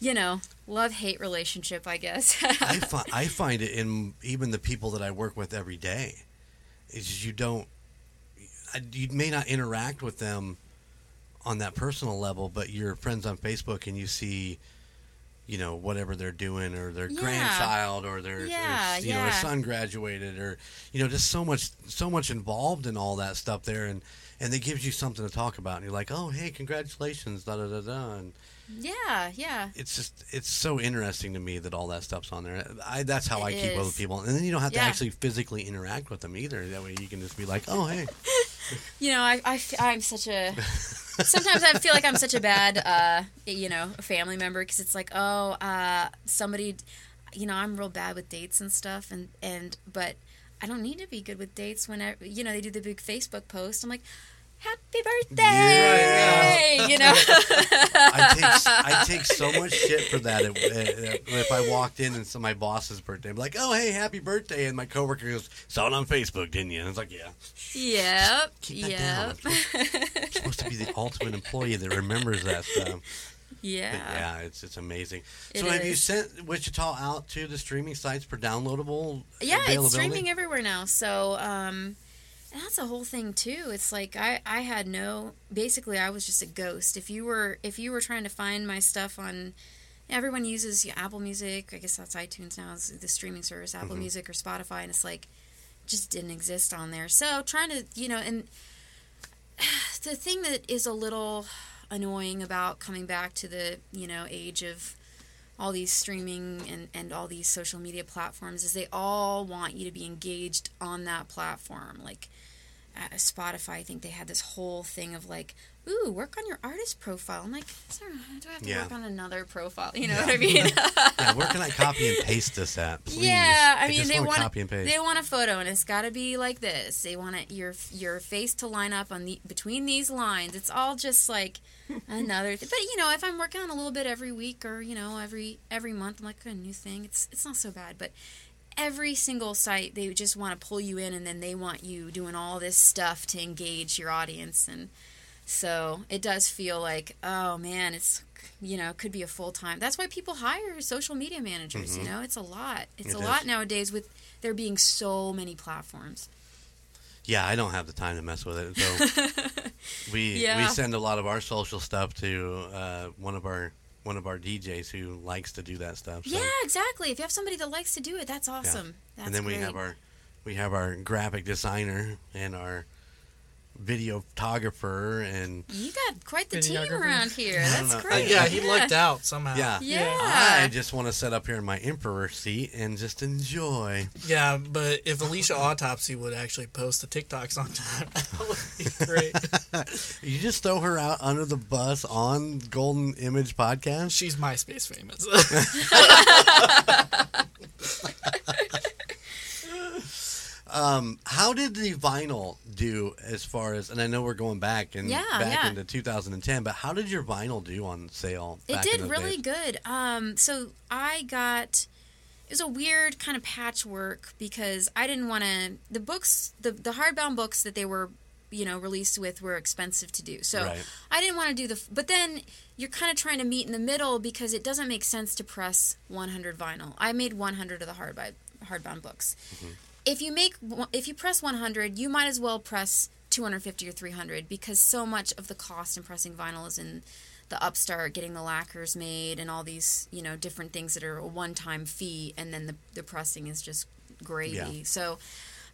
you know love hate relationship i guess. [laughs] I, fi- I find it in even the people that I work with every day. Is you don't, you may not interact with them on that personal level, but you're friends on Facebook and you see, you know, whatever they're doing or their Yeah. grandchild or their, Yeah, you know, their son graduated or, you know, just so much, so much involved in all that stuff there. And, and it gives you something to talk about. And you're like, oh, hey, congratulations, da da da da. And, yeah yeah. It's just it's so interesting to me that all that stuff's on there. I that's how I It keep up with people, and then you don't have to actually physically interact with them either. That way you can just be like, oh hey, [laughs] you know I, I i'm such a sometimes i feel like i'm such a bad uh you know family member because it's like oh uh somebody you know i'm real bad with dates and stuff and and but i don't need to be good with dates whenever you know they do the big facebook post. I'm like happy birthday yeah. you know [laughs] I take I take so much shit for that. If, if I walked in and it's my boss's birthday, I'm like, oh hey, happy birthday, and my coworker goes, saw it on Facebook, didn't you? And it's like, yeah, yep yep I'm supposed, to be the [laughs] ultimate employee that remembers that stuff. yeah But yeah, it's it's amazing. It so have you sent Wichita out to the streaming sites for downloadable? yeah it's streaming everywhere now so um and that's a whole thing too. It's like i i had no basically i was just a ghost. If you were if you were trying to find my stuff on everyone uses apple music. I guess that's itunes now is the streaming service apple Mm-hmm. music or spotify and it's like just didn't exist on there. So trying to you know and [sighs] the thing that is a little annoying about coming back to the you know age of all these streaming and, and all these social media platforms is they all want you to be engaged on that platform like spotify i think they had this whole thing of like ooh work on your artist profile i'm like do i have to Yeah. work on another profile you know Yeah. what i mean [laughs] Yeah, [laughs] where can I copy and paste this at? Please. yeah, I, mean they wanna want copy and paste. they want a photo and it's got to be like this. They want it, your your face to line up on the between these lines. It's all just like another. Th- but you know, if I'm working on a little bit every week or you know every every month, I'm like a new thing. It's it's not so bad, but. Every single site, they just want to pull you in, and then they want you doing all this stuff to engage your audience, and so it does feel like, oh man, it's you know could be a full time. That's why people hire social media managers. You know, it's a lot. It's Mm-hmm. It a is. lot nowadays with there being so many platforms. Yeah, I don't have the time to mess with it. So [laughs] we we send a lot of our social stuff to uh, one of our one of our DJs who likes to do that stuff. So, Yeah, exactly. If you have somebody that likes to do it, that's awesome. That's and then we have our we have our graphic designer and our videographer and You got quite the team around here. [laughs] That's know. Uh, great. yeah, he lucked out somehow. yeah. Yeah. I just want to sit up here in my emperor seat and just enjoy. Yeah, but if Alicia Autopsy would actually post the TikToks on [laughs] time, that would be great. [laughs] You just throw her out under the bus on Golden Image Podcast. She's MySpace famous. Um, how did the vinyl do as far as? And I know we're going back and Yeah, back yeah. into 2010, but how did your vinyl do on sale? It did really days? good. Um, so I got it was a weird kind of patchwork because I didn't want to the books the the hardbound books that they were you know released with were expensive to do. So Right. I didn't want to do the. But then you're kind of trying to meet in the middle because it doesn't make sense to press 100 vinyl. I made 100 of the hardbound hardbound books. If you make if you press 100, you might as well press 250 or 300 because so much of the cost in pressing vinyl is in the upstart getting the lacquers made and all these you know different things that are a one-time fee and then the, the pressing is just gravy. Yeah. so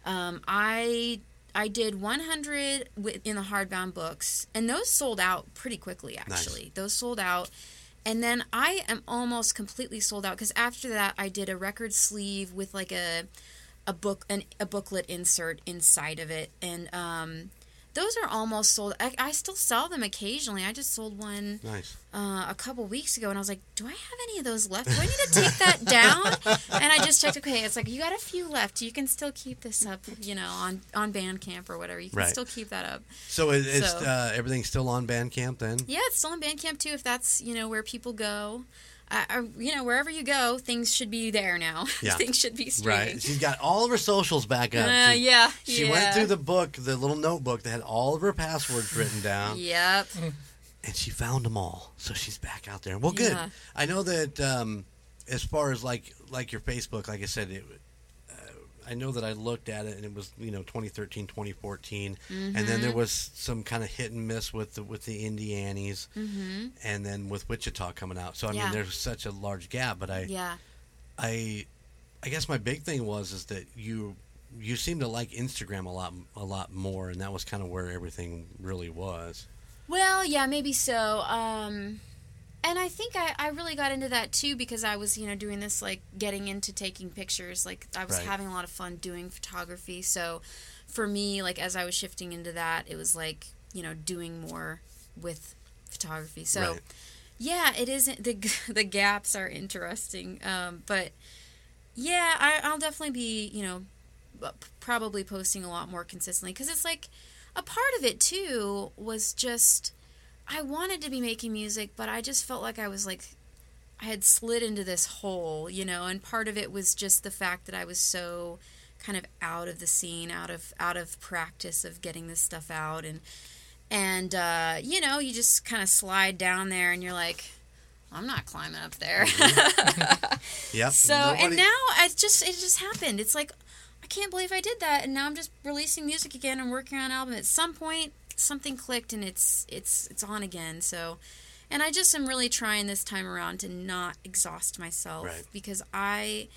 um, i i did 100 in the hardbound books and those sold out pretty quickly actually. Those sold out. And then i am almost completely sold out because after that i did a record sleeve with like a a book an, a booklet insert inside of it. And um those are almost sold. I, I still sell them occasionally. I just sold one Nice. uh, a couple weeks ago and i was like do i have any of those left? Do i need to take that [laughs] down? And i just checked okay it's like you got a few left. You can still keep this up you know on on bandcamp or whatever. You can Right. still keep that up. So is, So- uh, everything still on Bandcamp then? yeah it's still on bandcamp too if that's you know where people go You know wherever you go things should be there now [laughs] Yeah. things should be streaming Right. She's got all of her socials back up. uh, She- yeah She yeah. went through the book, the little notebook that had all of her passwords written down, [laughs] yep and she found them all. So she's back out there. Well, good. Yeah. I know that um, as far as like like your Facebook, like I said, it, I know that I looked at it and it was you know 2013, 2014, and then there Mm-hmm. was some kind of hit and miss with the with the Indianis, mm-hmm. and then with Wichita coming out. So I mean, there's such a large gap. But I yeah I I guess my big thing was is that you you seem to like Instagram a lot a lot more, and that was kind of where everything really was. Well, yeah, maybe so. Um, and I think I, I really got into that too because I was, you know, doing this, like getting into taking pictures. Like, I was Right. having a lot of fun doing photography. So for me, like, as I was shifting into that, it was like, you know, doing more with photography. So, Right. yeah, it isn't, the, [laughs] the gaps are interesting. Um, but yeah, I, I'll definitely be, you know, probably posting a lot more consistently because it's like a part of it too was just I wanted to be making music, but I just felt like I was like I had slid into this hole, you know, and part of it was just the fact that I was so kind of out of the scene, out of out of practice of getting this stuff out and and uh, you know, you just kind of slide down there and you're like I'm not climbing up there. [laughs] Yep. So and now it just it just happened. It's like I can't believe I did that, and now I'm just releasing music again and working on an album. At some point, something clicked, and it's it's it's on again. So, and I just am really trying this time around to not exhaust myself Right. because I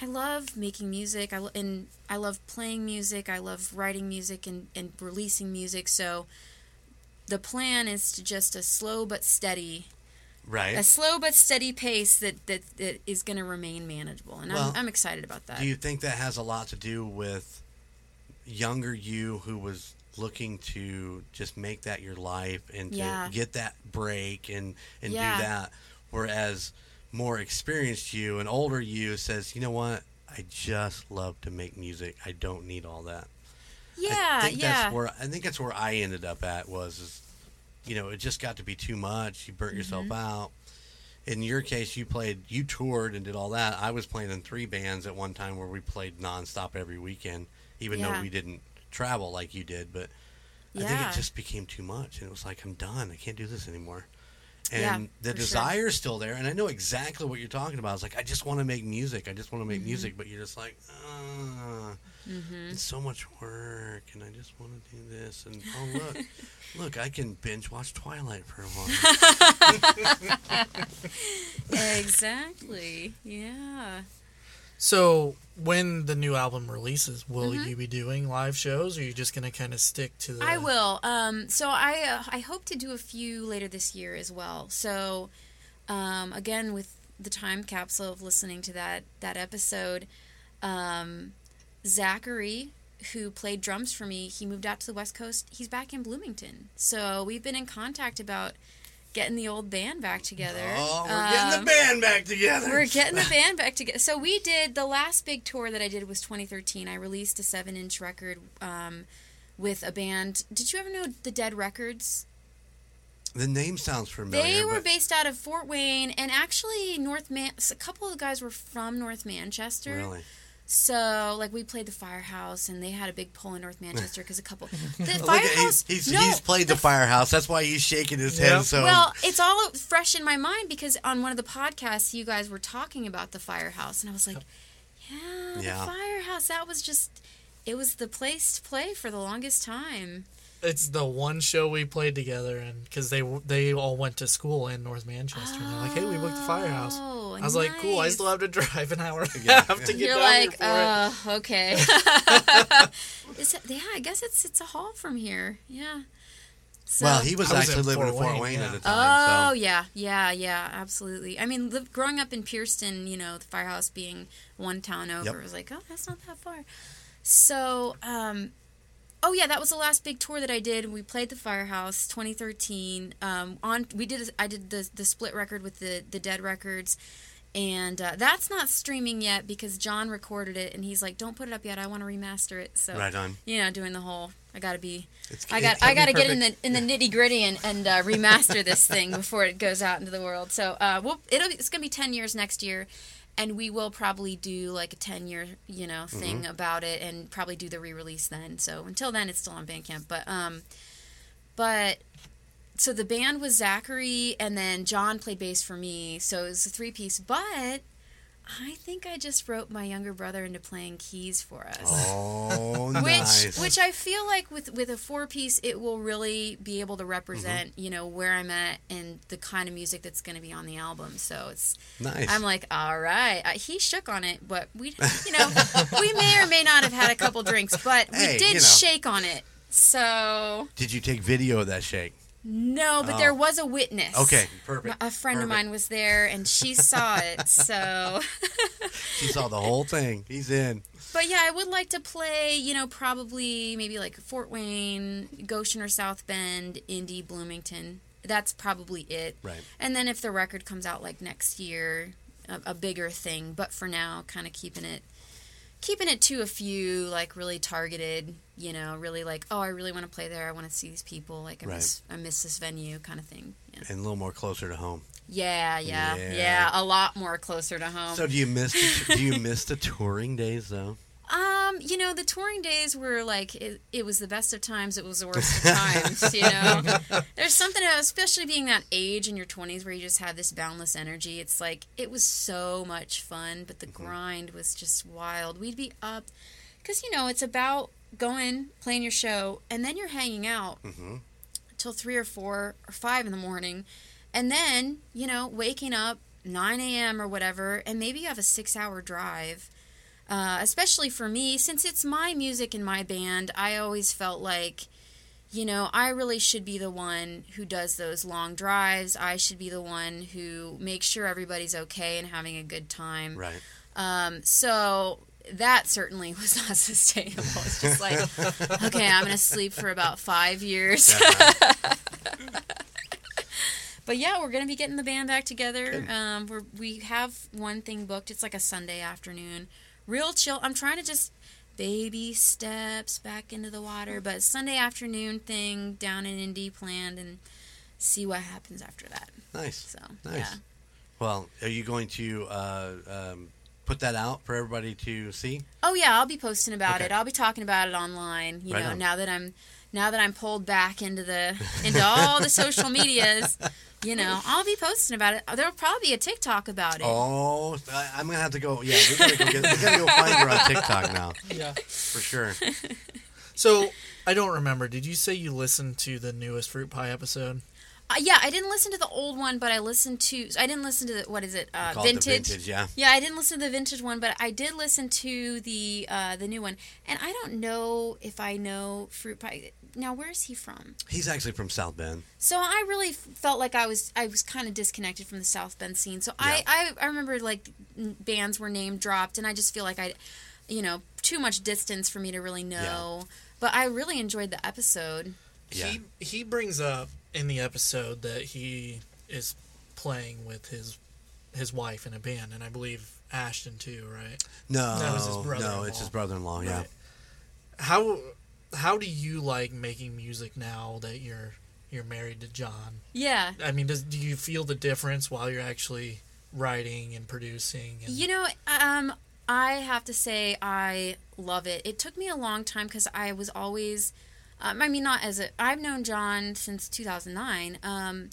I love making music. I lo- and I love playing music. I love writing music and and releasing music. So. The plan is to just a slow but steady right. a slow but steady pace that that, that is going to remain manageable, and Well, I'm, I'm excited about that. Do you think that has a lot to do with younger you who was looking to just make that your life and to Yeah. get that break and and Yeah. do that, whereas more experienced you and older you says, you know what, I just love to make music. I don't need all that. yeah, I think yeah, that's where I think that's where I ended up at was, is, you know, it just got to be too much. You burnt yourself Mm-hmm. out. In your case, you played, you toured and did all that. I was playing in three bands at one time where we played nonstop every weekend, even though we didn't travel like you did. But I think it just became too much, and it was like I'm done. I can't do this anymore. And Yeah, the desire is still there, and I know exactly what you're talking about. It's like I just want to make music. I just want to make Mm-hmm. music, but you're just like, ah, it's so much work, and I just want to do this. And oh look, [laughs] look, I can binge watch Twilight for a while. [laughs] [laughs] exactly. Yeah. So when the new album releases, will Mm-hmm. you be doing live shows, or are you just gonna kind of stick to the? I will. Um, so I uh, I hope to do a few later this year as well. So um, again with the time capsule of listening to that that episode, um, Zachary, who played drums for me, he moved out to the West Coast. He's back in Bloomington. So we've been in contact about getting the old band back together. oh, we're getting Um, the band back together. we're getting the [laughs] band back together. So we did the last big tour that I did was 2013. I released a seven-inch record um, with a band. Did you ever know the Dead Records? the name sounds familiar. They were but based out of Fort Wayne, and actually North Man. A couple of the guys were from North Manchester. really So, like, we played the Firehouse, and they had a big pull in North Manchester because a couple. [laughs] The Look Firehouse. he's, he's, no, he's played the, firehouse. That's why he's shaking his head. So Well, it's all fresh in my mind because on one of the podcasts, you guys were talking about the Firehouse, and I was like, yeah, Yeah. the Firehouse. That was just. It was the place to play for the longest time. It's the one show we played together, and because they they all went to school in North Manchester, and they're like, "Hey, we booked the firehouse." Oh, I was like, "Cool, I still have to drive an hour and a Yeah. half to get You're down like, here for it." uh, okay. [laughs] [laughs] Is it, yeah, I guess it's it's a haul from here. Yeah. So, well, he was was actually in living in Fort Fort Wayne, Wayne, at yeah. the time. Oh so. yeah, yeah, yeah, absolutely. I mean, live, growing up in Pierceton, you know, the firehouse being one town over, Yep. was like, oh, that's not that far. So, um, oh yeah, that was the last big tour that I did. We played the firehouse, 2013. Um, on we did, I did the the split record with the the Dead Records. And uh, that's not streaming yet because John recorded it, and he's like, "Don't put it up yet. I want to remaster it." So, Right on. you know, doing the whole, I gotta be It's, I got I got to get in the in the nitty gritty and and uh, remaster this [laughs] thing before it goes out into the world. So uh, we'll it'll it's gonna be ten years next year, and we will probably do like a ten year you know thing Mm-hmm. about it and probably do the re release then. So until then, it's still on Bandcamp. But um, but so the band was Zachary and then John played bass for me. So it was a three piece. But I think I just wrote my younger brother into playing keys for us Oh, [laughs] which nice. which I feel like with with a four piece it will really be able to represent Mm-hmm. you know where I'm at and the kind of music that's going to be on the album. So it's nice. I'm like all right. Uh, he shook on it, but we you know we [laughs] may or may not have had a couple drinks, but we did you know. shake on it. So Did you take video of that shake? No, but Oh. there was a witness. Okay, perfect. A friend of mine was there and she saw it. [laughs] So She saw the whole thing. He's in. But yeah, I would like to play, you know, probably maybe like Fort Wayne, Goshen or South Bend, Indy, Bloomington. That's probably it. Right. And then if the record comes out like next year, a, a bigger thing. But for now, kind of keeping it, keeping it to a few like really targeted. You know, really like, oh, I really want to play there. I want to see these people. Like, I Right. miss, I miss this venue, kind of thing. Yeah. And a little more closer to home. Yeah, yeah, Yeah. yeah, A lot more closer to home. So do you miss the, do you [laughs] miss the touring days though? Um, you know, the touring days were like it, it was the best of times, it was the worst of [laughs] times, you know. There's something about- especially being that age in your 20s where you just have this boundless energy. It's like it was so much fun, but the grind was just wild. We'd be up cuz you know, it's about going, playing your show, and then you're hanging out Mm-hmm. till 3 or 4 or 5 in the morning. And then, you know, waking up 9 a.m. or whatever, and maybe you have a six hour drive. Uh, especially for me, since it's my music and my band, I always felt like, you know, I really should be the one who does those long drives. I should be the one who makes sure everybody's okay and having a good time. Right. Um, so that certainly [laughs] was not sustainable. It's just like, [laughs] okay, I'm going to sleep for about five years. [laughs] But yeah, we're gonna be getting the band back together. Um, we're, we have one thing booked. It's like a Sunday afternoon, real chill. I'm trying to just baby steps back into the water, but Sunday afternoon thing down in Indy planned, and see what happens after that. Nice. So Nice. yeah, Well, are you going to uh, um, put that out for everybody to see? oh yeah, I'll be posting about Okay. it. I'll be talking about it online. You Right know, on. now that I'm now that I'm pulled back into the [laughs] into all the social medias. You know, I'll be posting about it. There'll probably be a TikTok about it. Oh, I, I'm gonna have to go. Yeah, we gotta go. Get, we gotta go find her on TikTok now Yeah. for sure. [laughs] So I don't remember. Did you say you listened to the newest fruit pie episode? Uh, yeah, I didn't listen to the old one, but I listened to. I didn't listen to the what is it? Uh, Call it the vintage. vintage, yeah. Yeah, I didn't listen to the vintage one, but I did listen to the uh, the new one. And I don't know if I know fruit pie. Now, where is he from? He's actually from South Bend. So I really felt like I was I was kind of disconnected from the South Bend scene. So I, I I remember like bands were name dropped, and I just feel like I, you know, too much distance for me to really know. But I really enjoyed the episode. Yeah. He he brings up in the episode that he is playing with his his wife in a band, and I believe Ashton too, right? No, That was his no, brother-in-law. it's his brother-in-law. Yeah. Right. How how do you like making music now that you're you're married to John? Yeah. I mean, does do you feel the difference while you're actually writing and producing? And, You know, um, I have to say I love it. It took me a long time because I was always, um, I mean, not as a. I've known John since 2009. Um,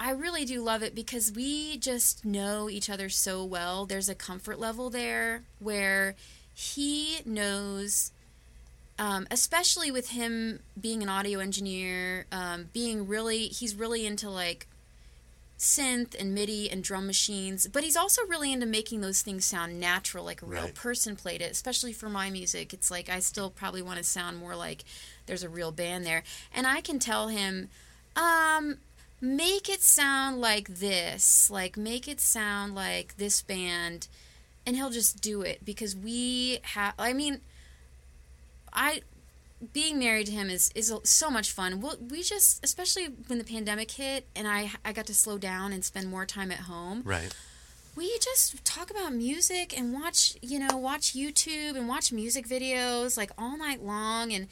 I really do love it because we just know each other so well. There's a comfort level there where he knows, um, especially with him being an audio engineer, um, being really, he's really into like synth and MIDI and drum machines, but he's also really into making those things sound natural, like a real Right. person played it, especially for my music. It's like I still probably want to sound more like there's a real band there. And I can tell him, um, make it sound like this, like make it sound like this band, and he'll just do it because we have, I mean, I being married to him is is so much fun. We'll, we just, especially when the pandemic hit, and I I got to slow down and spend more time at home. Right. We just talk about music and watch, you know, watch YouTube and watch music videos like all night long. And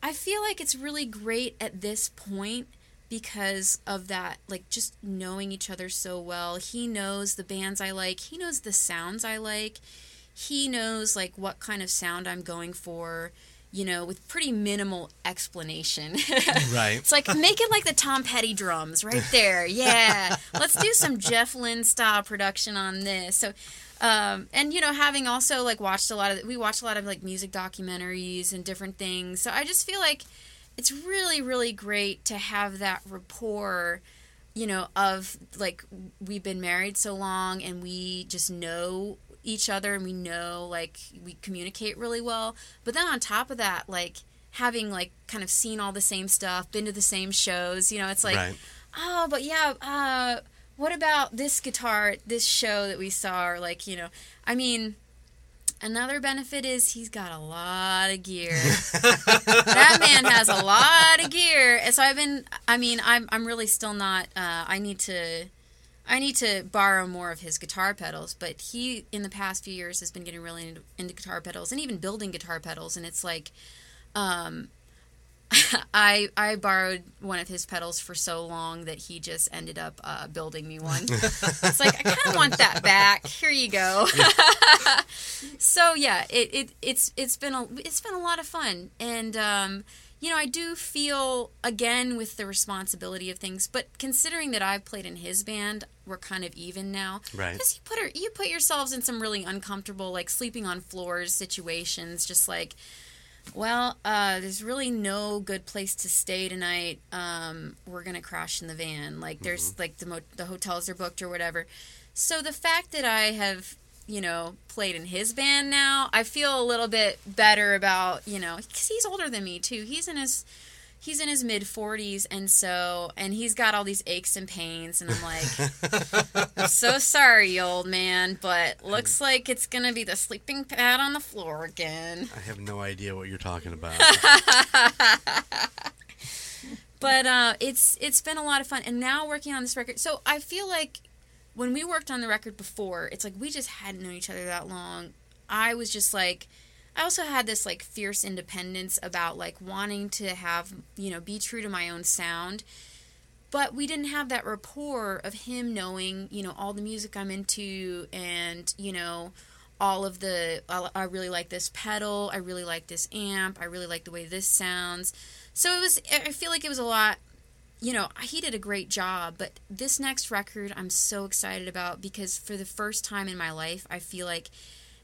I feel like it's really great at this point because of that, like just knowing each other so well. He knows the bands I like. He knows the sounds I like. He knows like what kind of sound I'm going for you know, with pretty minimal explanation. [laughs] Right. it's like make it like the Tom Petty drums right there. Yeah. Let's do some Jeff Lynne style production on this. So um, and you know, having also like watched a lot of we watched a lot of like music documentaries and different things. So I just feel like it's really really great to have that rapport you know of like we've been married so long and we just know each other and we know like we communicate really well. But then on top of that like having like kind of seen all the same stuff been to the same shows you know it's like right. oh but yeah uh what about this guitar this show that we saw? Or like you know i mean another benefit is he's got a lot of gear. [laughs] That man has a lot of gear. And so i've been i mean i'm, I'm really still not uh, i need to I need to borrow more of his guitar pedals, but he in the past few years has been getting really into, into guitar pedals and even building guitar pedals. And it's like, um, [laughs] I I borrowed one of his pedals for so long that he just ended up uh, building me one. it's like I kind of [laughs] want that back. Here you go. [laughs] so yeah, it, it it's it's been a it's been a lot of fun, and um, you know I do feel again with the responsibility of things, but considering that I've played in his band, we're kind of even now. Right. Because you put her, you put yourselves in some really uncomfortable, like sleeping on floors situations, just like. Well, uh, there's really no good place to stay tonight. Um, we're gonna crash in the van. Like there's like the mo- the hotels are booked or whatever. So the fact that I have you know played in his band now, I feel a little bit better about you know because he's older than me too. He's in his he's in his mid 40s and so and he's got all these aches and pains and i'm like [laughs] i'm so sorry old man but looks like it's gonna be the sleeping pad on the floor again I have no idea what you're talking about. [laughs] but uh, it's it's been a lot of fun and now working on this record so i feel like when we worked on the record before it's like we just hadn't known each other that long. I was just like i also had this like fierce independence about like wanting to have you know be true to my own sound. But we didn't have that rapport of him knowing you know all the music i'm into and you know all of the I really like this pedal. I really like this amp. I really like the way this sounds. So it was i feel like it was a lot you know he did a great job but this next record i'm so excited about because for the first time in my life i feel like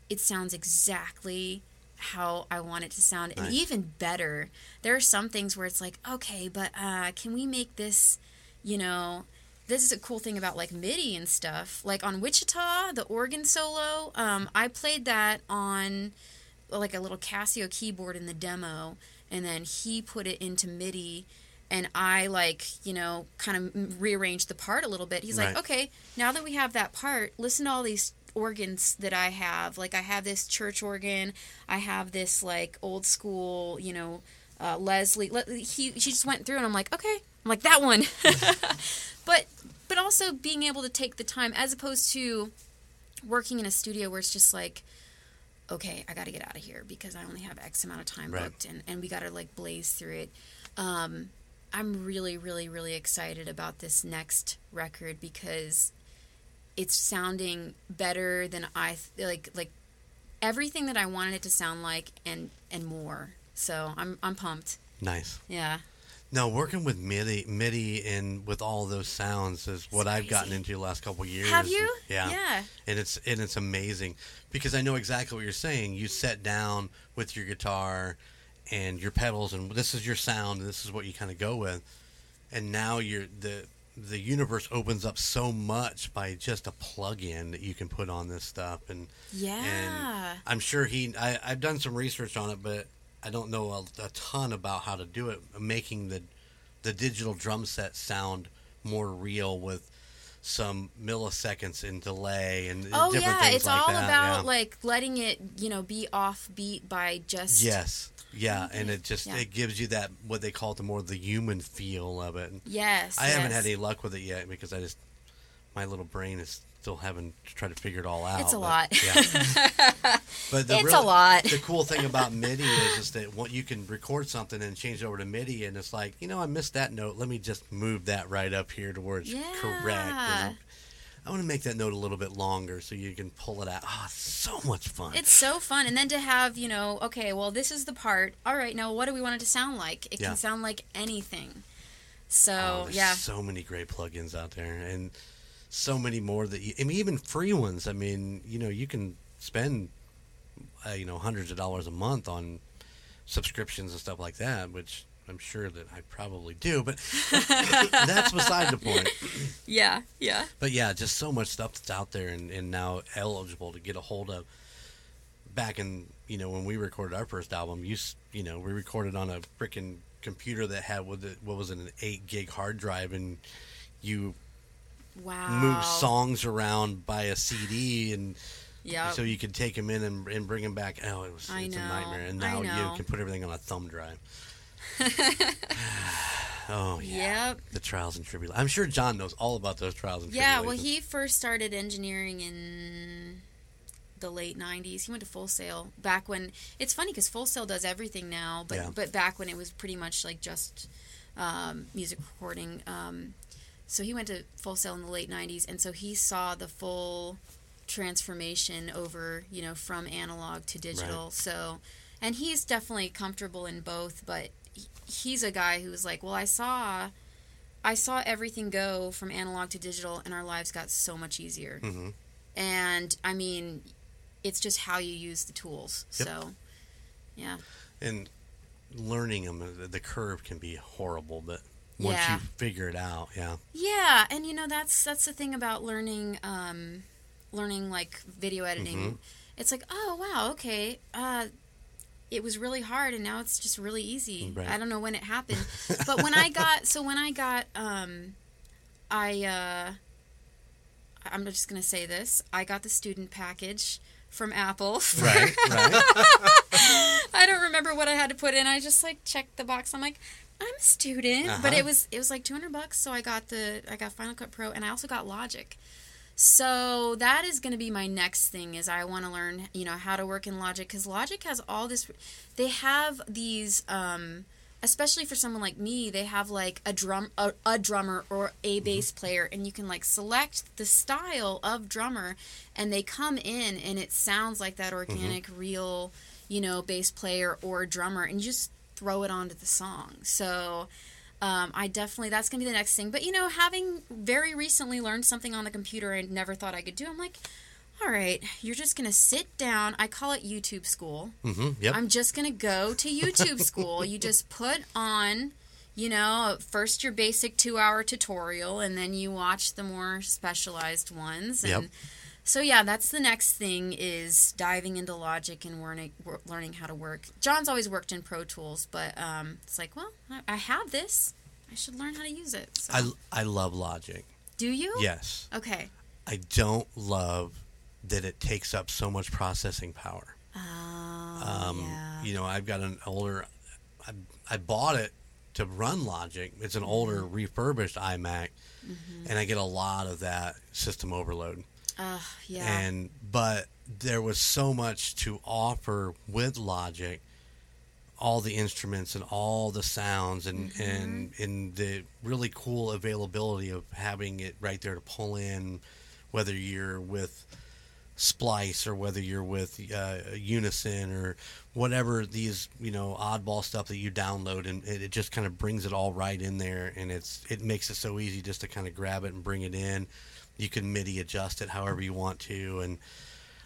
it sounds exactly how i want it to sound and even better there are some things where it's like okay but uh, can we make this you know this is a cool thing about like MIDI and stuff. Like on Wichita, the organ solo, um, I played that on like a little Casio keyboard in the demo, and then he put it into MIDI, and I like you know kind of rearranged the part a little bit. He's Right. like, okay, now that we have that part, listen to all these organs that I have. Like I have this church organ, I have this like old school, you know. Uh, Leslie, Le- he she just went through, and I'm like, okay, I'm like that one. [laughs] but but also being able to take the time as opposed to working in a studio where it's just like okay i gotta get out of here because i only have x amount of time Right. booked and, and we gotta like blaze through it um, i'm really really really excited about this next record because it's sounding better than I th- like like everything that I wanted it to sound like and and more. So I'm I'm pumped. Nice. Yeah. No, working with MIDI, MIDI, and with all those sounds is what I've gotten into the last couple of years. Have you? Yeah. Yeah. And it's and it's amazing because I know exactly what you're saying. You sit down with your guitar and your pedals, and this is your sound, and this is what you kind of go with. And now you're the the universe opens up so much by just a plug-in that you can put on this stuff, and Yeah. and I'm sure he. I, I've done some research on it, but I don't know a, a ton about how to do it. Making the the digital drum set sound more real with some milliseconds in delay and oh yeah, it's like all that. about yeah. like letting it, you know, be off beat by just yes, yeah, and it just Yeah. it gives you that what they call it the more the human feel of it. Yes. I haven't had any luck with it yet because I just my little brain is still having to try to figure it all out. It's a but- lot. Yeah. [laughs] but the It's real- a lot. The cool thing about [laughs] MIDI is is that what you can record something and change it over to MIDI, and it's like you know I missed that note. Let me just move that right up here to where it's correct. And I want to make that note a little bit longer so you can pull it out. Oh, so much fun. It's so fun. And then to have, you know, okay, well, this is the part. All right, now what do we want it to sound like? It Yeah. can sound like anything. So, Oh, there's yeah. so many great plugins out there, and so many more that you, I mean, even free ones. I mean, you know, you can spend, uh, you know, hundreds of dollars a month on subscriptions and stuff like that, which I'm sure that I probably do, but [laughs] that's beside the point. [laughs] Yeah, yeah. But yeah, just so much stuff that's out there and, and now eligible to get a hold of. Back in you know when we recorded our first album, you you know we recorded on a freaking computer that had what, the, what was it, an eight gig hard drive, and you Wow. move songs around by a CD, and Yeah. so you could take them in and, and bring them back. Oh, it was I it's a nightmare, and now you can put everything on a thumb drive. [sighs] oh yeah, Yep. the trials and tribulations. I'm sure John knows all about those trials and tribulations. Yeah, well, he first started engineering in the late 90s. He went to Full Sail back when it's funny cuz Full Sail does everything now, but Yeah. but back when it was pretty much like just um, music recording um, so he went to Full Sail in the late 90s and so he saw the full transformation over, you know, from analog to digital. So and he's definitely comfortable in both, but he's a guy who's like, "Well, I saw I saw everything go from analog to digital, and our lives got so much easier. hmm And I mean, it's just how you use the tools. Yep. So, yeah, and learning them the- curve can be horrible but once Yeah. you figure it out yeah yeah, and you know that's that's the thing about learning, um, learning like video editing. Mhm. It's like, oh wow, okay, uh, it was really hard, and now it's just really easy. Right. I don't know when it happened, [laughs] but when I got so when I got, um, I uh, I'm just gonna say this. I got the student package from Apple. right right [laughs] I don't remember what I had to put in. I just like checked the box. I'm like, I'm a student, but Uh-huh. it was it was like 200 bucks. So I got the I got Final Cut Pro, and I also got Logic. So that is going to be my next thing. Is I want to learn you know how to work in Logic because Logic has all this. They have these. Um, especially for someone like me, they have like a drum a, a drummer or a bass player and you can like select the style of drummer and they come in and it sounds like that organic real, you know, bass player or drummer and you just throw it onto the song. So um, I definitely that's gonna be the next thing. But you know, having very recently learned something on the computer I never thought I could do, I'm like, all right, you're just gonna sit down. I call it YouTube school. hmm yep I'm just going to go to YouTube [laughs] school. you just put on, you know, first your basic two hour tutorial and then you watch the more specialized ones. And Yep. So, yeah, that's the next thing is diving into Logic and learning, learning how to work. John's always worked in Pro Tools, but um, it's like, well, I, have this. I should learn how to use it. So. I, I love logic Do you? yes Okay. i don't love that it takes up so much processing power Oh, um, yeah. you know i've got an older I, I bought it to run logic it's an older Mm-hmm. refurbished imac and i get a lot of that system overload Uh, yeah. and but there was so much to offer with logic all the instruments and all the sounds and Mm-hmm. and and the really cool availability of having it right there to pull in whether you're with Splice or whether you're with uh, Unison or whatever these you know oddball stuff that you download, and it, it just kind of brings it all right in there, and it's it makes it so easy just to kind of grab it and bring it in. You can MIDI adjust it however you want to, and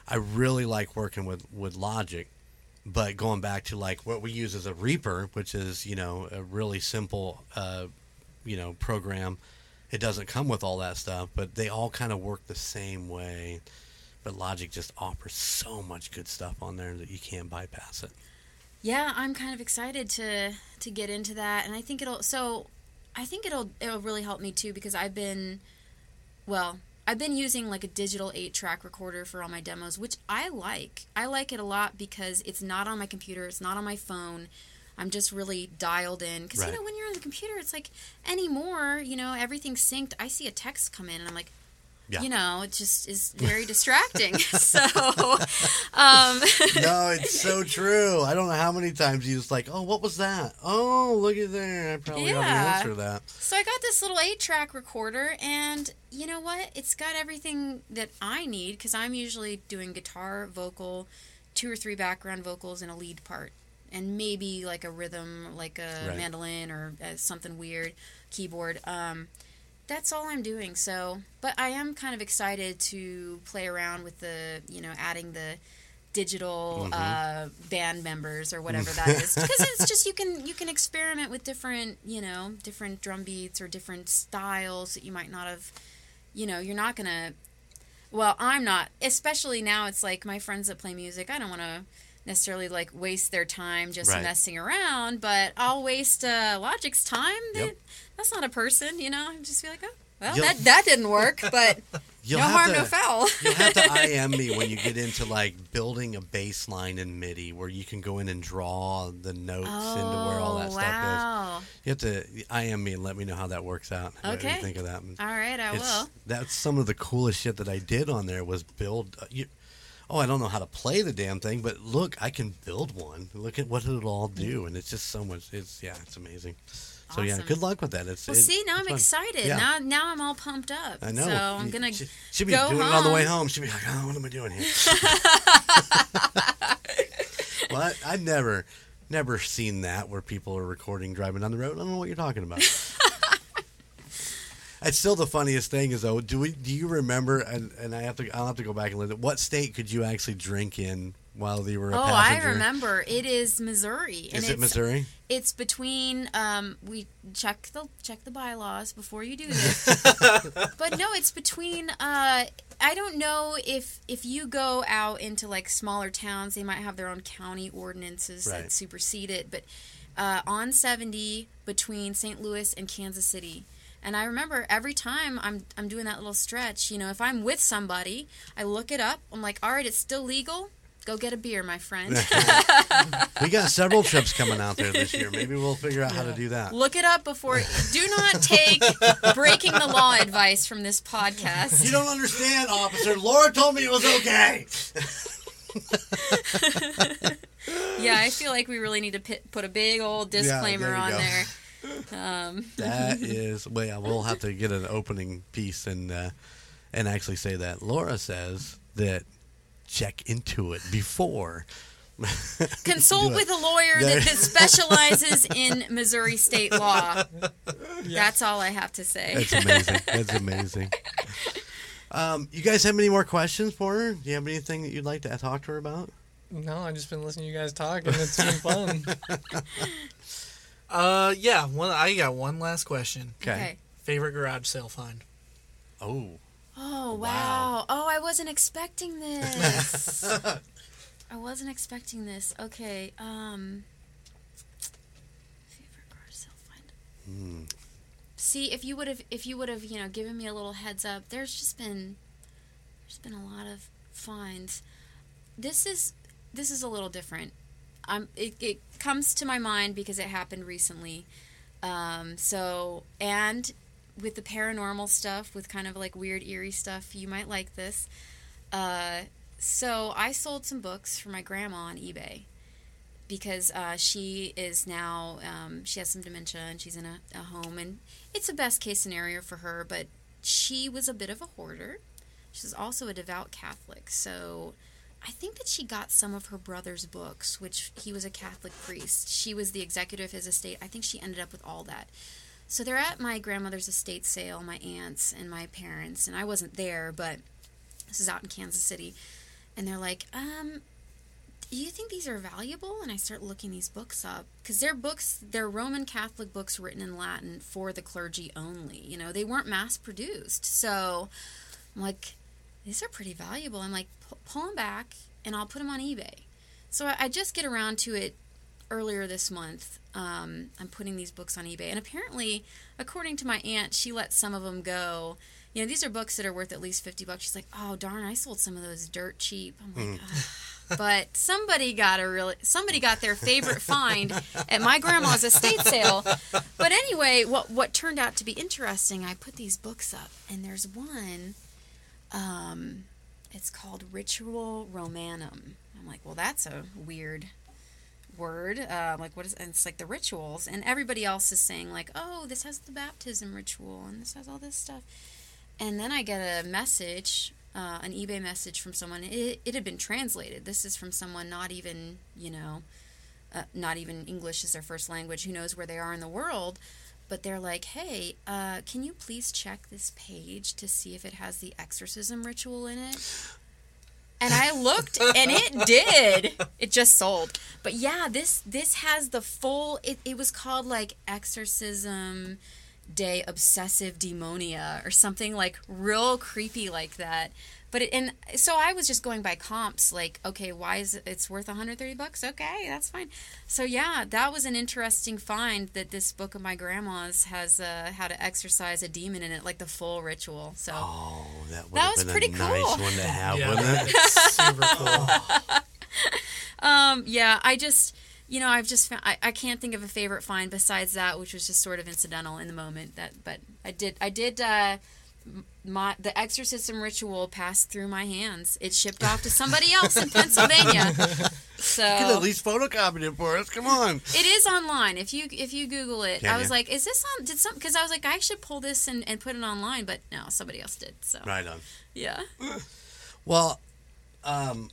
I really like working with with Logic. But going back to like what we use as a Reaper, which is you know a really simple uh, you know program, it doesn't come with all that stuff, but they all kind of work the same way. But Logic just offers so much good stuff on there that you can't bypass it. Yeah, I'm kind of excited to to get into that, and I think it'll. So, I think it'll it'll really help me too because I've been, well, I've been using like a digital eight track recorder for all my demos, which I like. I like it a lot because it's not on my computer, it's not on my phone. I'm just really dialed in because Right. you know when you're on the computer, it's like anymore. You know everything's synced. I see a text come in, and I'm like, Yeah. you know, it just is very distracting. [laughs] so, um, [laughs] no, it's so true. I don't know how many times you just like, oh, what was that? Oh, look at there. I probably ought to Yeah. answer that. So I got this little eight track recorder, and you know what? It's got everything that I need because I'm usually doing guitar, vocal, two or three background vocals, and a lead part, and maybe like a rhythm, like a Right. mandolin or uh, something weird, keyboard. Um, that's all I'm doing. So, but I am kind of excited to play around with the, you know, adding the digital uh, band members or whatever that is [laughs] because it's just you can you can experiment with different you know different drum beats or different styles that you might not have you know you're not gonna well i'm not especially now it's like my friends that play music i don't want to necessarily like waste their time just Right. messing around but i'll waste uh, logic's time Yep. That's not a person you know I just be like oh well You'll- that, that didn't work [laughs] but You'll no have harm to, no foul [laughs] You'll have to [laughs] IM me when you get into like building a bassline in MIDI where you can go in and draw the notes into where all that Oh, stuff is. You have to IM me and let me know how that works out. What do you Okay. think of that? all right i It's- will That's some of the coolest shit that I did on there was build. Uh, you, oh, I don't know how to play the damn thing, but look, I can build one. Look at what it'll all do, and it's just so much. It's yeah, it's amazing. So yeah, good luck with that. It's Well, it- see, now I'm fun. excited. Yeah. Now, now I'm all pumped up. I know. So I'm gonna she, she'll be go doing it on the way home. home. She'll be like, "Oh, what am I doing here?" [laughs] well, I, I've never, never seen that where people are recording driving down the road. I don't know what you're talking about. [laughs] It's still the funniest thing is though. Do we? Do you remember? And, and I have to. I'll have to go back and listen. What state could you actually drink in while you were a Oh, I remember. It is Missouri, and Is it it's Missouri? it's between. Um, we check the check the bylaws before you do this. [laughs] but no, it's between. Uh, I don't know if if you go out into like smaller towns, they might have their own county ordinances Right. that supersede it. But uh, on seventy between St. Louis and Kansas City. And I remember every time I'm I'm doing that little stretch, you know, if I'm with somebody, I look it up. I'm like, all right, it's still legal. Go get a beer, my friend. [laughs] We got several trips coming out there this year. Maybe we'll figure out how to do that. Look it up before. Do not take breaking the law advice from this podcast. You don't understand, officer. Laura told me it was okay. [laughs] Yeah, I feel like we really need to put a big old disclaimer there on go. there. Um, [laughs] That is, well, yeah, we'll have to get an opening piece and uh, and actually say that. Laura says that check into it before. [laughs] consult with a lawyer that, that specializes [laughs] in Missouri state law. That's all I have to say. That's amazing. That's amazing. Um, you guys have any more questions for her? Do you have anything that you'd like to talk to her about? No, I've just been listening to you guys talk, and it's been fun. Uh, yeah. One. I got one last question. Okay. Favorite garage sale find? Oh, Oh Wow. wow! Oh, I wasn't expecting this. [laughs] I wasn't expecting this. Okay. Um. Favorite car sale find. Hmm. See, if you would have, if you would have, you know, given me a little heads up, there's just been, there's been a lot of finds. This is, this is a little different. It, it comes to my mind because it happened recently. Um, so, and with the paranormal stuff, with kind of like weird, eerie stuff, you might like this. Uh, so I sold some books for my grandma on eBay because uh, she is now um, she has some dementia and she's in a, a home and it's a best case scenario for her but she was a bit of a hoarder She's also a devout Catholic. So I think that she got some of her brother's books, which he was a Catholic priest. She was the executive of his estate. I think she ended up with all that. So they're at my grandmother's estate sale, my aunts and my parents, and I wasn't there, but this is out in Kansas City. And they're like, um, do you think these are valuable? And I start looking these books up because they're books, they're Roman Catholic books written in Latin for the clergy only. You know, they weren't mass produced. So I'm like, these are pretty valuable. I'm like, pull them back and I'll put them on eBay. So I, I just get around to it earlier this month. Um, I'm putting these books on eBay. And apparently, according to my aunt, she let some of them go. You know, these are books that are worth at least 50 bucks. She's like, oh, darn, I sold some of those dirt cheap. I'm like, "Ugh." but somebody got a really, somebody got their favorite find at my grandma's estate sale. But anyway, what, what turned out to be interesting, I put these books up, and there's one um, it's called Rituale Romanum. I'm like, well, that's a weird word. Uh, like, what is? And it's like the rituals, and everybody else is saying like, oh, this has the baptism ritual, and this has all this stuff. And then I get a message, uh, an eBay message from someone. It, it had been translated. This is from someone not even, you know, uh, not even English is their first language. Who knows where they are in the world? But they're like, hey, uh, can you please check this page to see if it has the exorcism ritual in it? And I looked, and it [laughs] did. It just sold. But yeah, this this has the full. It, it was called like exorcism day obsessive demonia or something like real creepy like that. But it, and so I was just going by comps, like, okay, why is it, it's worth 130 bucks? Okay, that's fine. So yeah, that was an interesting find that this book of my grandma's has uh, how to exorcise a demon in it, like the full ritual. So Oh, that would That was been pretty a nice cool. one to have, Yeah, wouldn't it? super cool. [laughs] Um, yeah, I just, you know, I've just, found, I, I can't think of a favorite find besides that, which was just sort of incidental in the moment. That, but I did, I did, uh, m- my the exorcism ritual passed through my hands. It shipped off to somebody else in Pennsylvania. [laughs] You could at least photocopy it for us. Come on. it is online. If you if you Google it, Can I was ya? like, is this on? Did some? Because I was like, I should pull this and, and put it online, but no, somebody else did. So Right on. yeah. Well, um,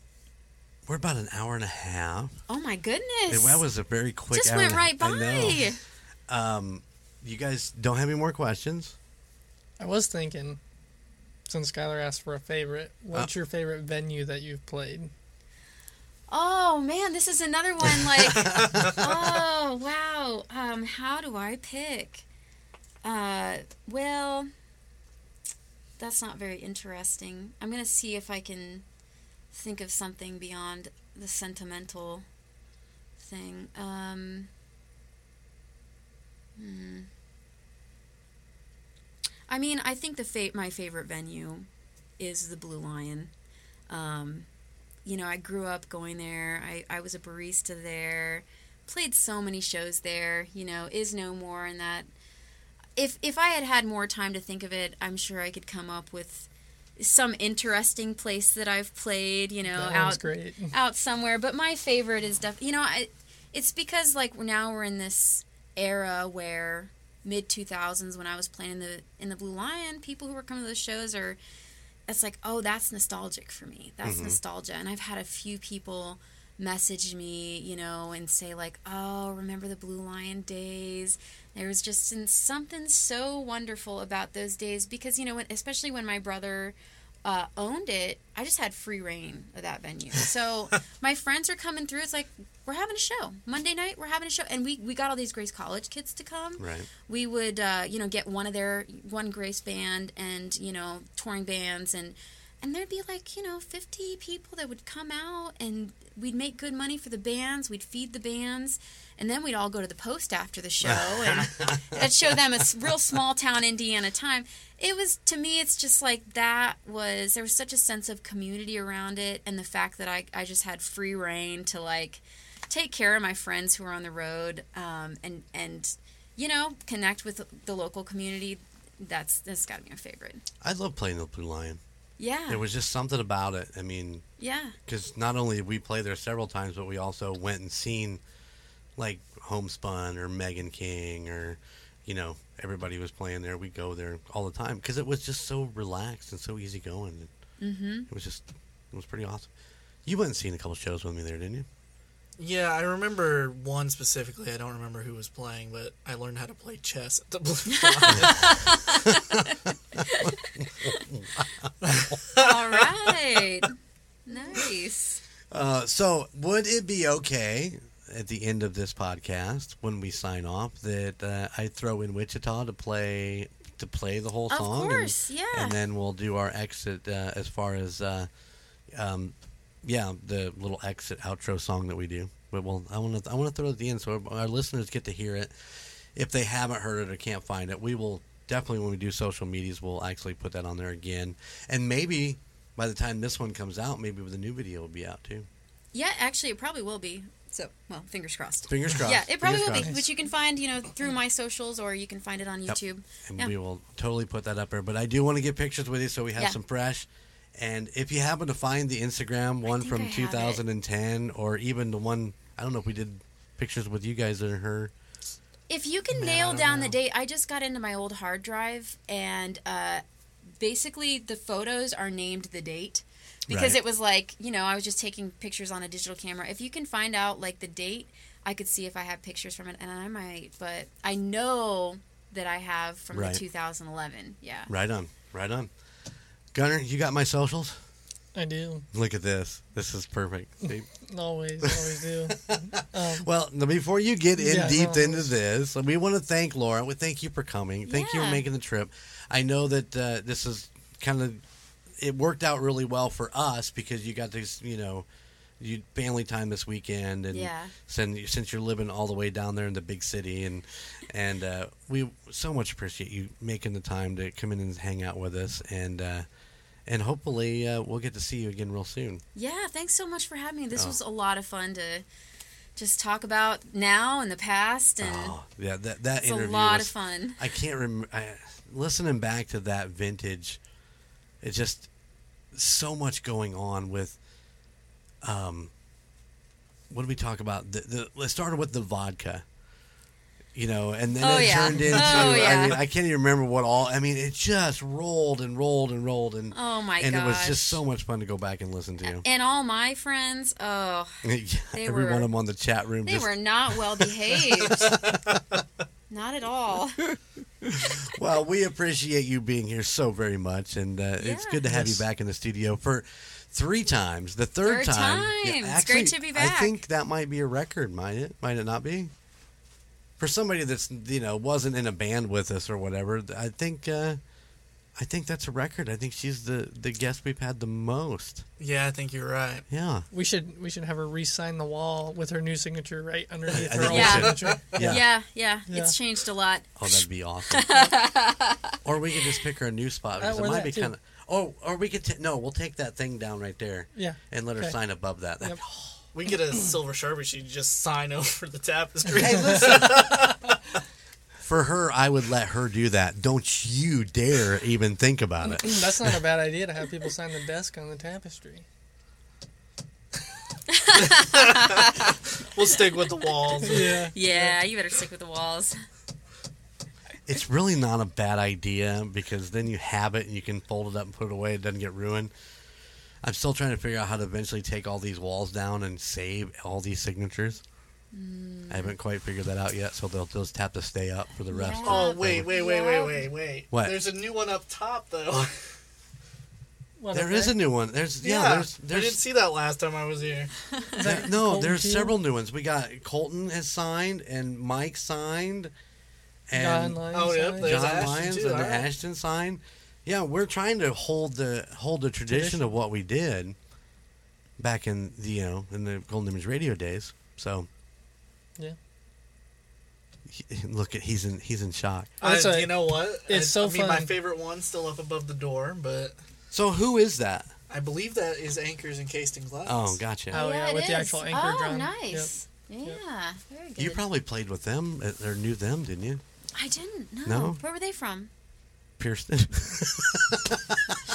we're about an hour and a half. Oh my goodness! That was a very quick. just hour went right by. Um, you guys don't have any more questions? I was thinking, since Skyler asked for a favorite, what's Uh. your favorite venue that you've played? Oh man, this is another one. Like, [laughs] oh wow. Um, how do I pick? Uh, well, that's not very interesting. I'm gonna see if I can think of something beyond the sentimental thing. Um, hmm. I mean, I think the fa- my favorite venue is the Blue Lion. Um, you know, I grew up going there. I, I was a barista there. Played so many shows there. You know, is no more and that. If if I had had more time to think of it, I'm sure I could come up with some interesting place that I've played. You know, out great. [laughs] out somewhere. But my favorite is definitely, you know, I, it's because like now we're in this era where mid 2000s when I was playing in the in the Blue Lion, people who were coming to the shows are it's like, "Oh, that's nostalgic for me. That's mm-hmm. nostalgia." And I've had a few people message me, you know, and say like, "Oh, remember the Blue Lion days?" There was just something so wonderful about those days because you know, especially when my brother uh, owned it, I just had free reign of that venue. So [laughs] my friends are coming through. It's like we're having a show Monday night. We're having a show, and we we got all these Grace College kids to come. Right. We would uh, you know get one of their one Grace band and you know touring bands and. And there'd be like, you know, 50 people that would come out and we'd make good money for the bands. We'd feed the bands. And then we'd all go to the post after the show [laughs] and that'd show them a real small town Indiana time. It was, to me, it's just like that was, there was such a sense of community around it. And the fact that I, I just had free reign to like take care of my friends who were on the road um, and, and, you know, connect with the local community. That's, that's got to be my favorite. I love playing the Blue Lion. Yeah. There was just something about it. I mean, yeah. because not only did we play there several times, but we also went and seen like Homespun or Megan King or you know everybody was playing there. We go there all the time because it was just so relaxed and so easy going. Mm-hmm. It was just it was pretty awesome. You went and seen a couple shows with me there, didn't you? Yeah, I remember one specifically. I don't remember who was playing, but I learned how to play chess at the Blue [laughs] Lion. [laughs] All right. nice. Uh, so, would it be okay at the end of this podcast when we sign off that uh, I throw in Wichita to play to play the whole Of song? and- yeah. And then we'll do our exit uh, as far as uh, um, yeah, the little exit outro song that we do. But we'll I want to I want to throw it at the end so our listeners get to hear it. If they haven't heard it or can't find it, we will definitely when we do social medias, we'll actually put that on there again. And maybe by the time this one comes out, maybe with the new video will be out too. Yeah, actually, it probably will be. So, well, fingers crossed. Fingers crossed. Yeah, it probably Fingers will be, which you can find, you know, through my socials or you can find it on Yep. YouTube. And Yeah. we will totally put that up there. But I do want to get pictures with you so we have Yeah. some fresh. And if you happen to find the Instagram one from I it. 2010 or even the one, I don't know if we did pictures with you guys or her. If you can Man, nail down know. the date, I just got into my old hard drive and uh, basically the photos are named the date because Right. it was like, you know, I was just taking pictures on a digital camera. If you can find out like the date, I could see if I have pictures from it and I might, but I know that I have from Right. the 2011. Yeah. Right on. Right on. Gunner, you got my socials? I do. Look at this. This is perfect. [laughs] Always, always do. [laughs] Um, well, before you get in Yeah, deep no, into this, we want to thank Laura. We thank you for coming. Thank you for making the trip. I know that uh, this is kind of it worked out really well for us because you got this, you know, you family time this weekend, and Yeah. since since you're living all the way down there in the big city, and and uh, we so much appreciate you making the time to come in and hang out with us, and uh, and hopefully uh, we'll get to see you again real soon. Yeah, thanks so much for having me. This Oh. was a lot of fun to just talk about now and the past, and Oh, yeah, that that it's a lot was, of fun. I can't remember. Listening back to that vintage, It just so much going on with. Um, what did we talk about? The, the let's start with the vodka. You know, and then Oh, it yeah. turned into. [laughs] Oh, I mean, I can't even remember what all. I mean, it just rolled and rolled and rolled, and Oh my and it was just so much fun to go back and listen to. And all my friends, oh, [laughs] Yeah, Every were- one of them on the chat room. they just, were not well behaved. [laughs] not at all. [laughs] Well, we appreciate you being here so very much, and uh, it's good to have Yes. you back in the studio for three times. The third, Third time, time. It's great to be back. I think that might be a record, might it? Might it not be? For somebody that's you know wasn't in a band with us or whatever, I think uh, I think that's a record. I think she's the the guest we've had the most. yeah, I think you're right. Yeah, we should we should have her re-sign the wall with her new signature right underneath I her old we should. signature. yeah. [laughs] Yeah. yeah, Yeah. It's changed a lot. Oh, that'd be awesome. [laughs] or we could just pick her a new spot because Uh, it might be kind of. Oh, or we could ta- no, we'll take that thing down right there Yeah. and let her Okay. sign above that. That- Yep. [laughs] We get a silver sharpie. She just sign over the tapestry. Hey, listen. For her, I would let her do that. Don't you dare even think about it. Mm, that's not a bad idea to have people sign the desk on the tapestry. we'll stick with the walls. Yeah. Yeah, you better stick with the walls. It's really not a bad idea because then you have it and you can fold it up and put it away. It doesn't get ruined. I'm still trying to figure out how to eventually take all these walls down and save all these signatures. I haven't quite figured that out yet, so they'll just have to stay up for the rest. Yeah. Oh wait, wait, wait, wait, wait, wait. What? There's a new one up top though. What [laughs] There okay. is a new one. There's yeah. there's I didn't see that last time I was here. [laughs] There- no, Colton there's too? several new ones. We got Colton has signed and Mike signed, and John Lyons Oh, yep, John Ashton, Lyons too, and alright. Ashton signed. Yeah, we're trying to hold the hold the tradition, Tradition. of what we did back in the you know in the Golden Image Radio days. So Yeah. he- [laughs] look at he's in he's in shock. That's I- a- you know what? it's I, so I mean, my favorite one's still up above the door, but So who is that? I believe that is anchors encased in glass. Oh, gotcha. Oh, yeah, it with the actual anchor oh, drum. nice. Yeah, very good. You probably played with them uh, or knew them, didn't you, I didn't. No. No? Where were they from? Pierceton?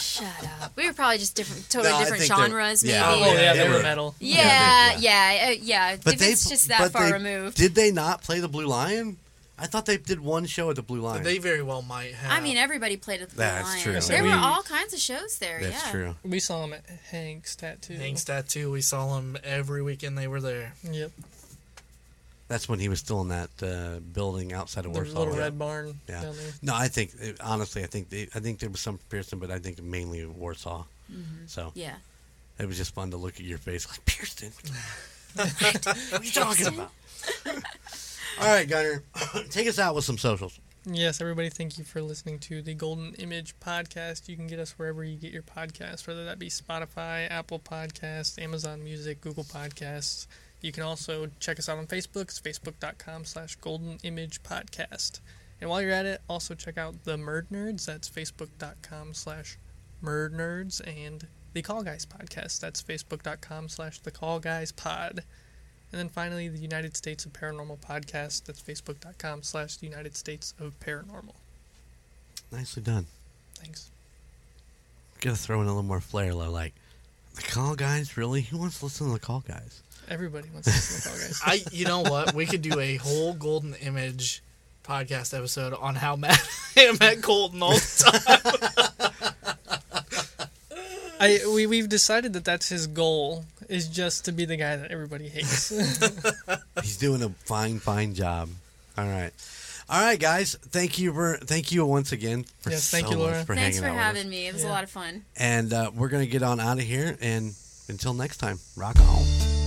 Shut up. We were probably just different, totally No, I different think they're- genres, maybe. yeah. Oh, yeah, they they were- were metal. Yeah, Yeah, yeah, uh, yeah. but if they it's just that but far they- removed. Did they not play the Blue Lion? I thought they did one show at the Blue Lion. They very well might have. I mean, everybody played at the Blue That's Lion. true. There We- were all kinds of shows there. That's yeah. true. We saw him at Hank's tattoo. Hank's tattoo. We saw them every weekend they were there. Yep. That's when he was still in that uh, building outside of The Warsaw. little red barn Yeah. down there. No, I think honestly, I think they, I think there was some Pierceton, but I think mainly Warsaw. So Yeah. it was just fun to look at your face like Pierceton. [laughs] what are you talking about? [laughs] All right, Gunner, [coughs] take us out with some socials. Yes, everybody, thank you for listening to the Golden Image podcast. You can get us wherever you get your podcasts, whether that be Spotify, Apple Podcasts, Amazon Music, Google Podcasts. You can also check us out on Facebook. It's facebook.com slash golden image podcast. And while you're at it, also check out the Murd Nerds. That's facebook.com slash Murd Nerds. And the Call Guys podcast. That's facebook.com slash the Call Guys pod. And then finally, the United States of Paranormal podcast. That's facebook.com slash the United States of Paranormal. Nicely done. Thanks. Gotta throw in a little more flair, though. Like the call guys, really? Who wants to listen to the call guys? Everybody wants to listen to Call Guys. [laughs] I, you know what? We could do a whole Golden Image podcast episode on how Matt [laughs] I met Colton all the time. I we we've decided that that's his goal is just to be the guy that everybody hates. [laughs] He's doing a fine, fine job. All right, all right, guys. Thank you for thank you once again for Yes, thank so you, Laura. much for Thanks hanging for out having with me. It was Yeah. a lot of fun. And uh, we're gonna get on out of here. And until next time, rock on.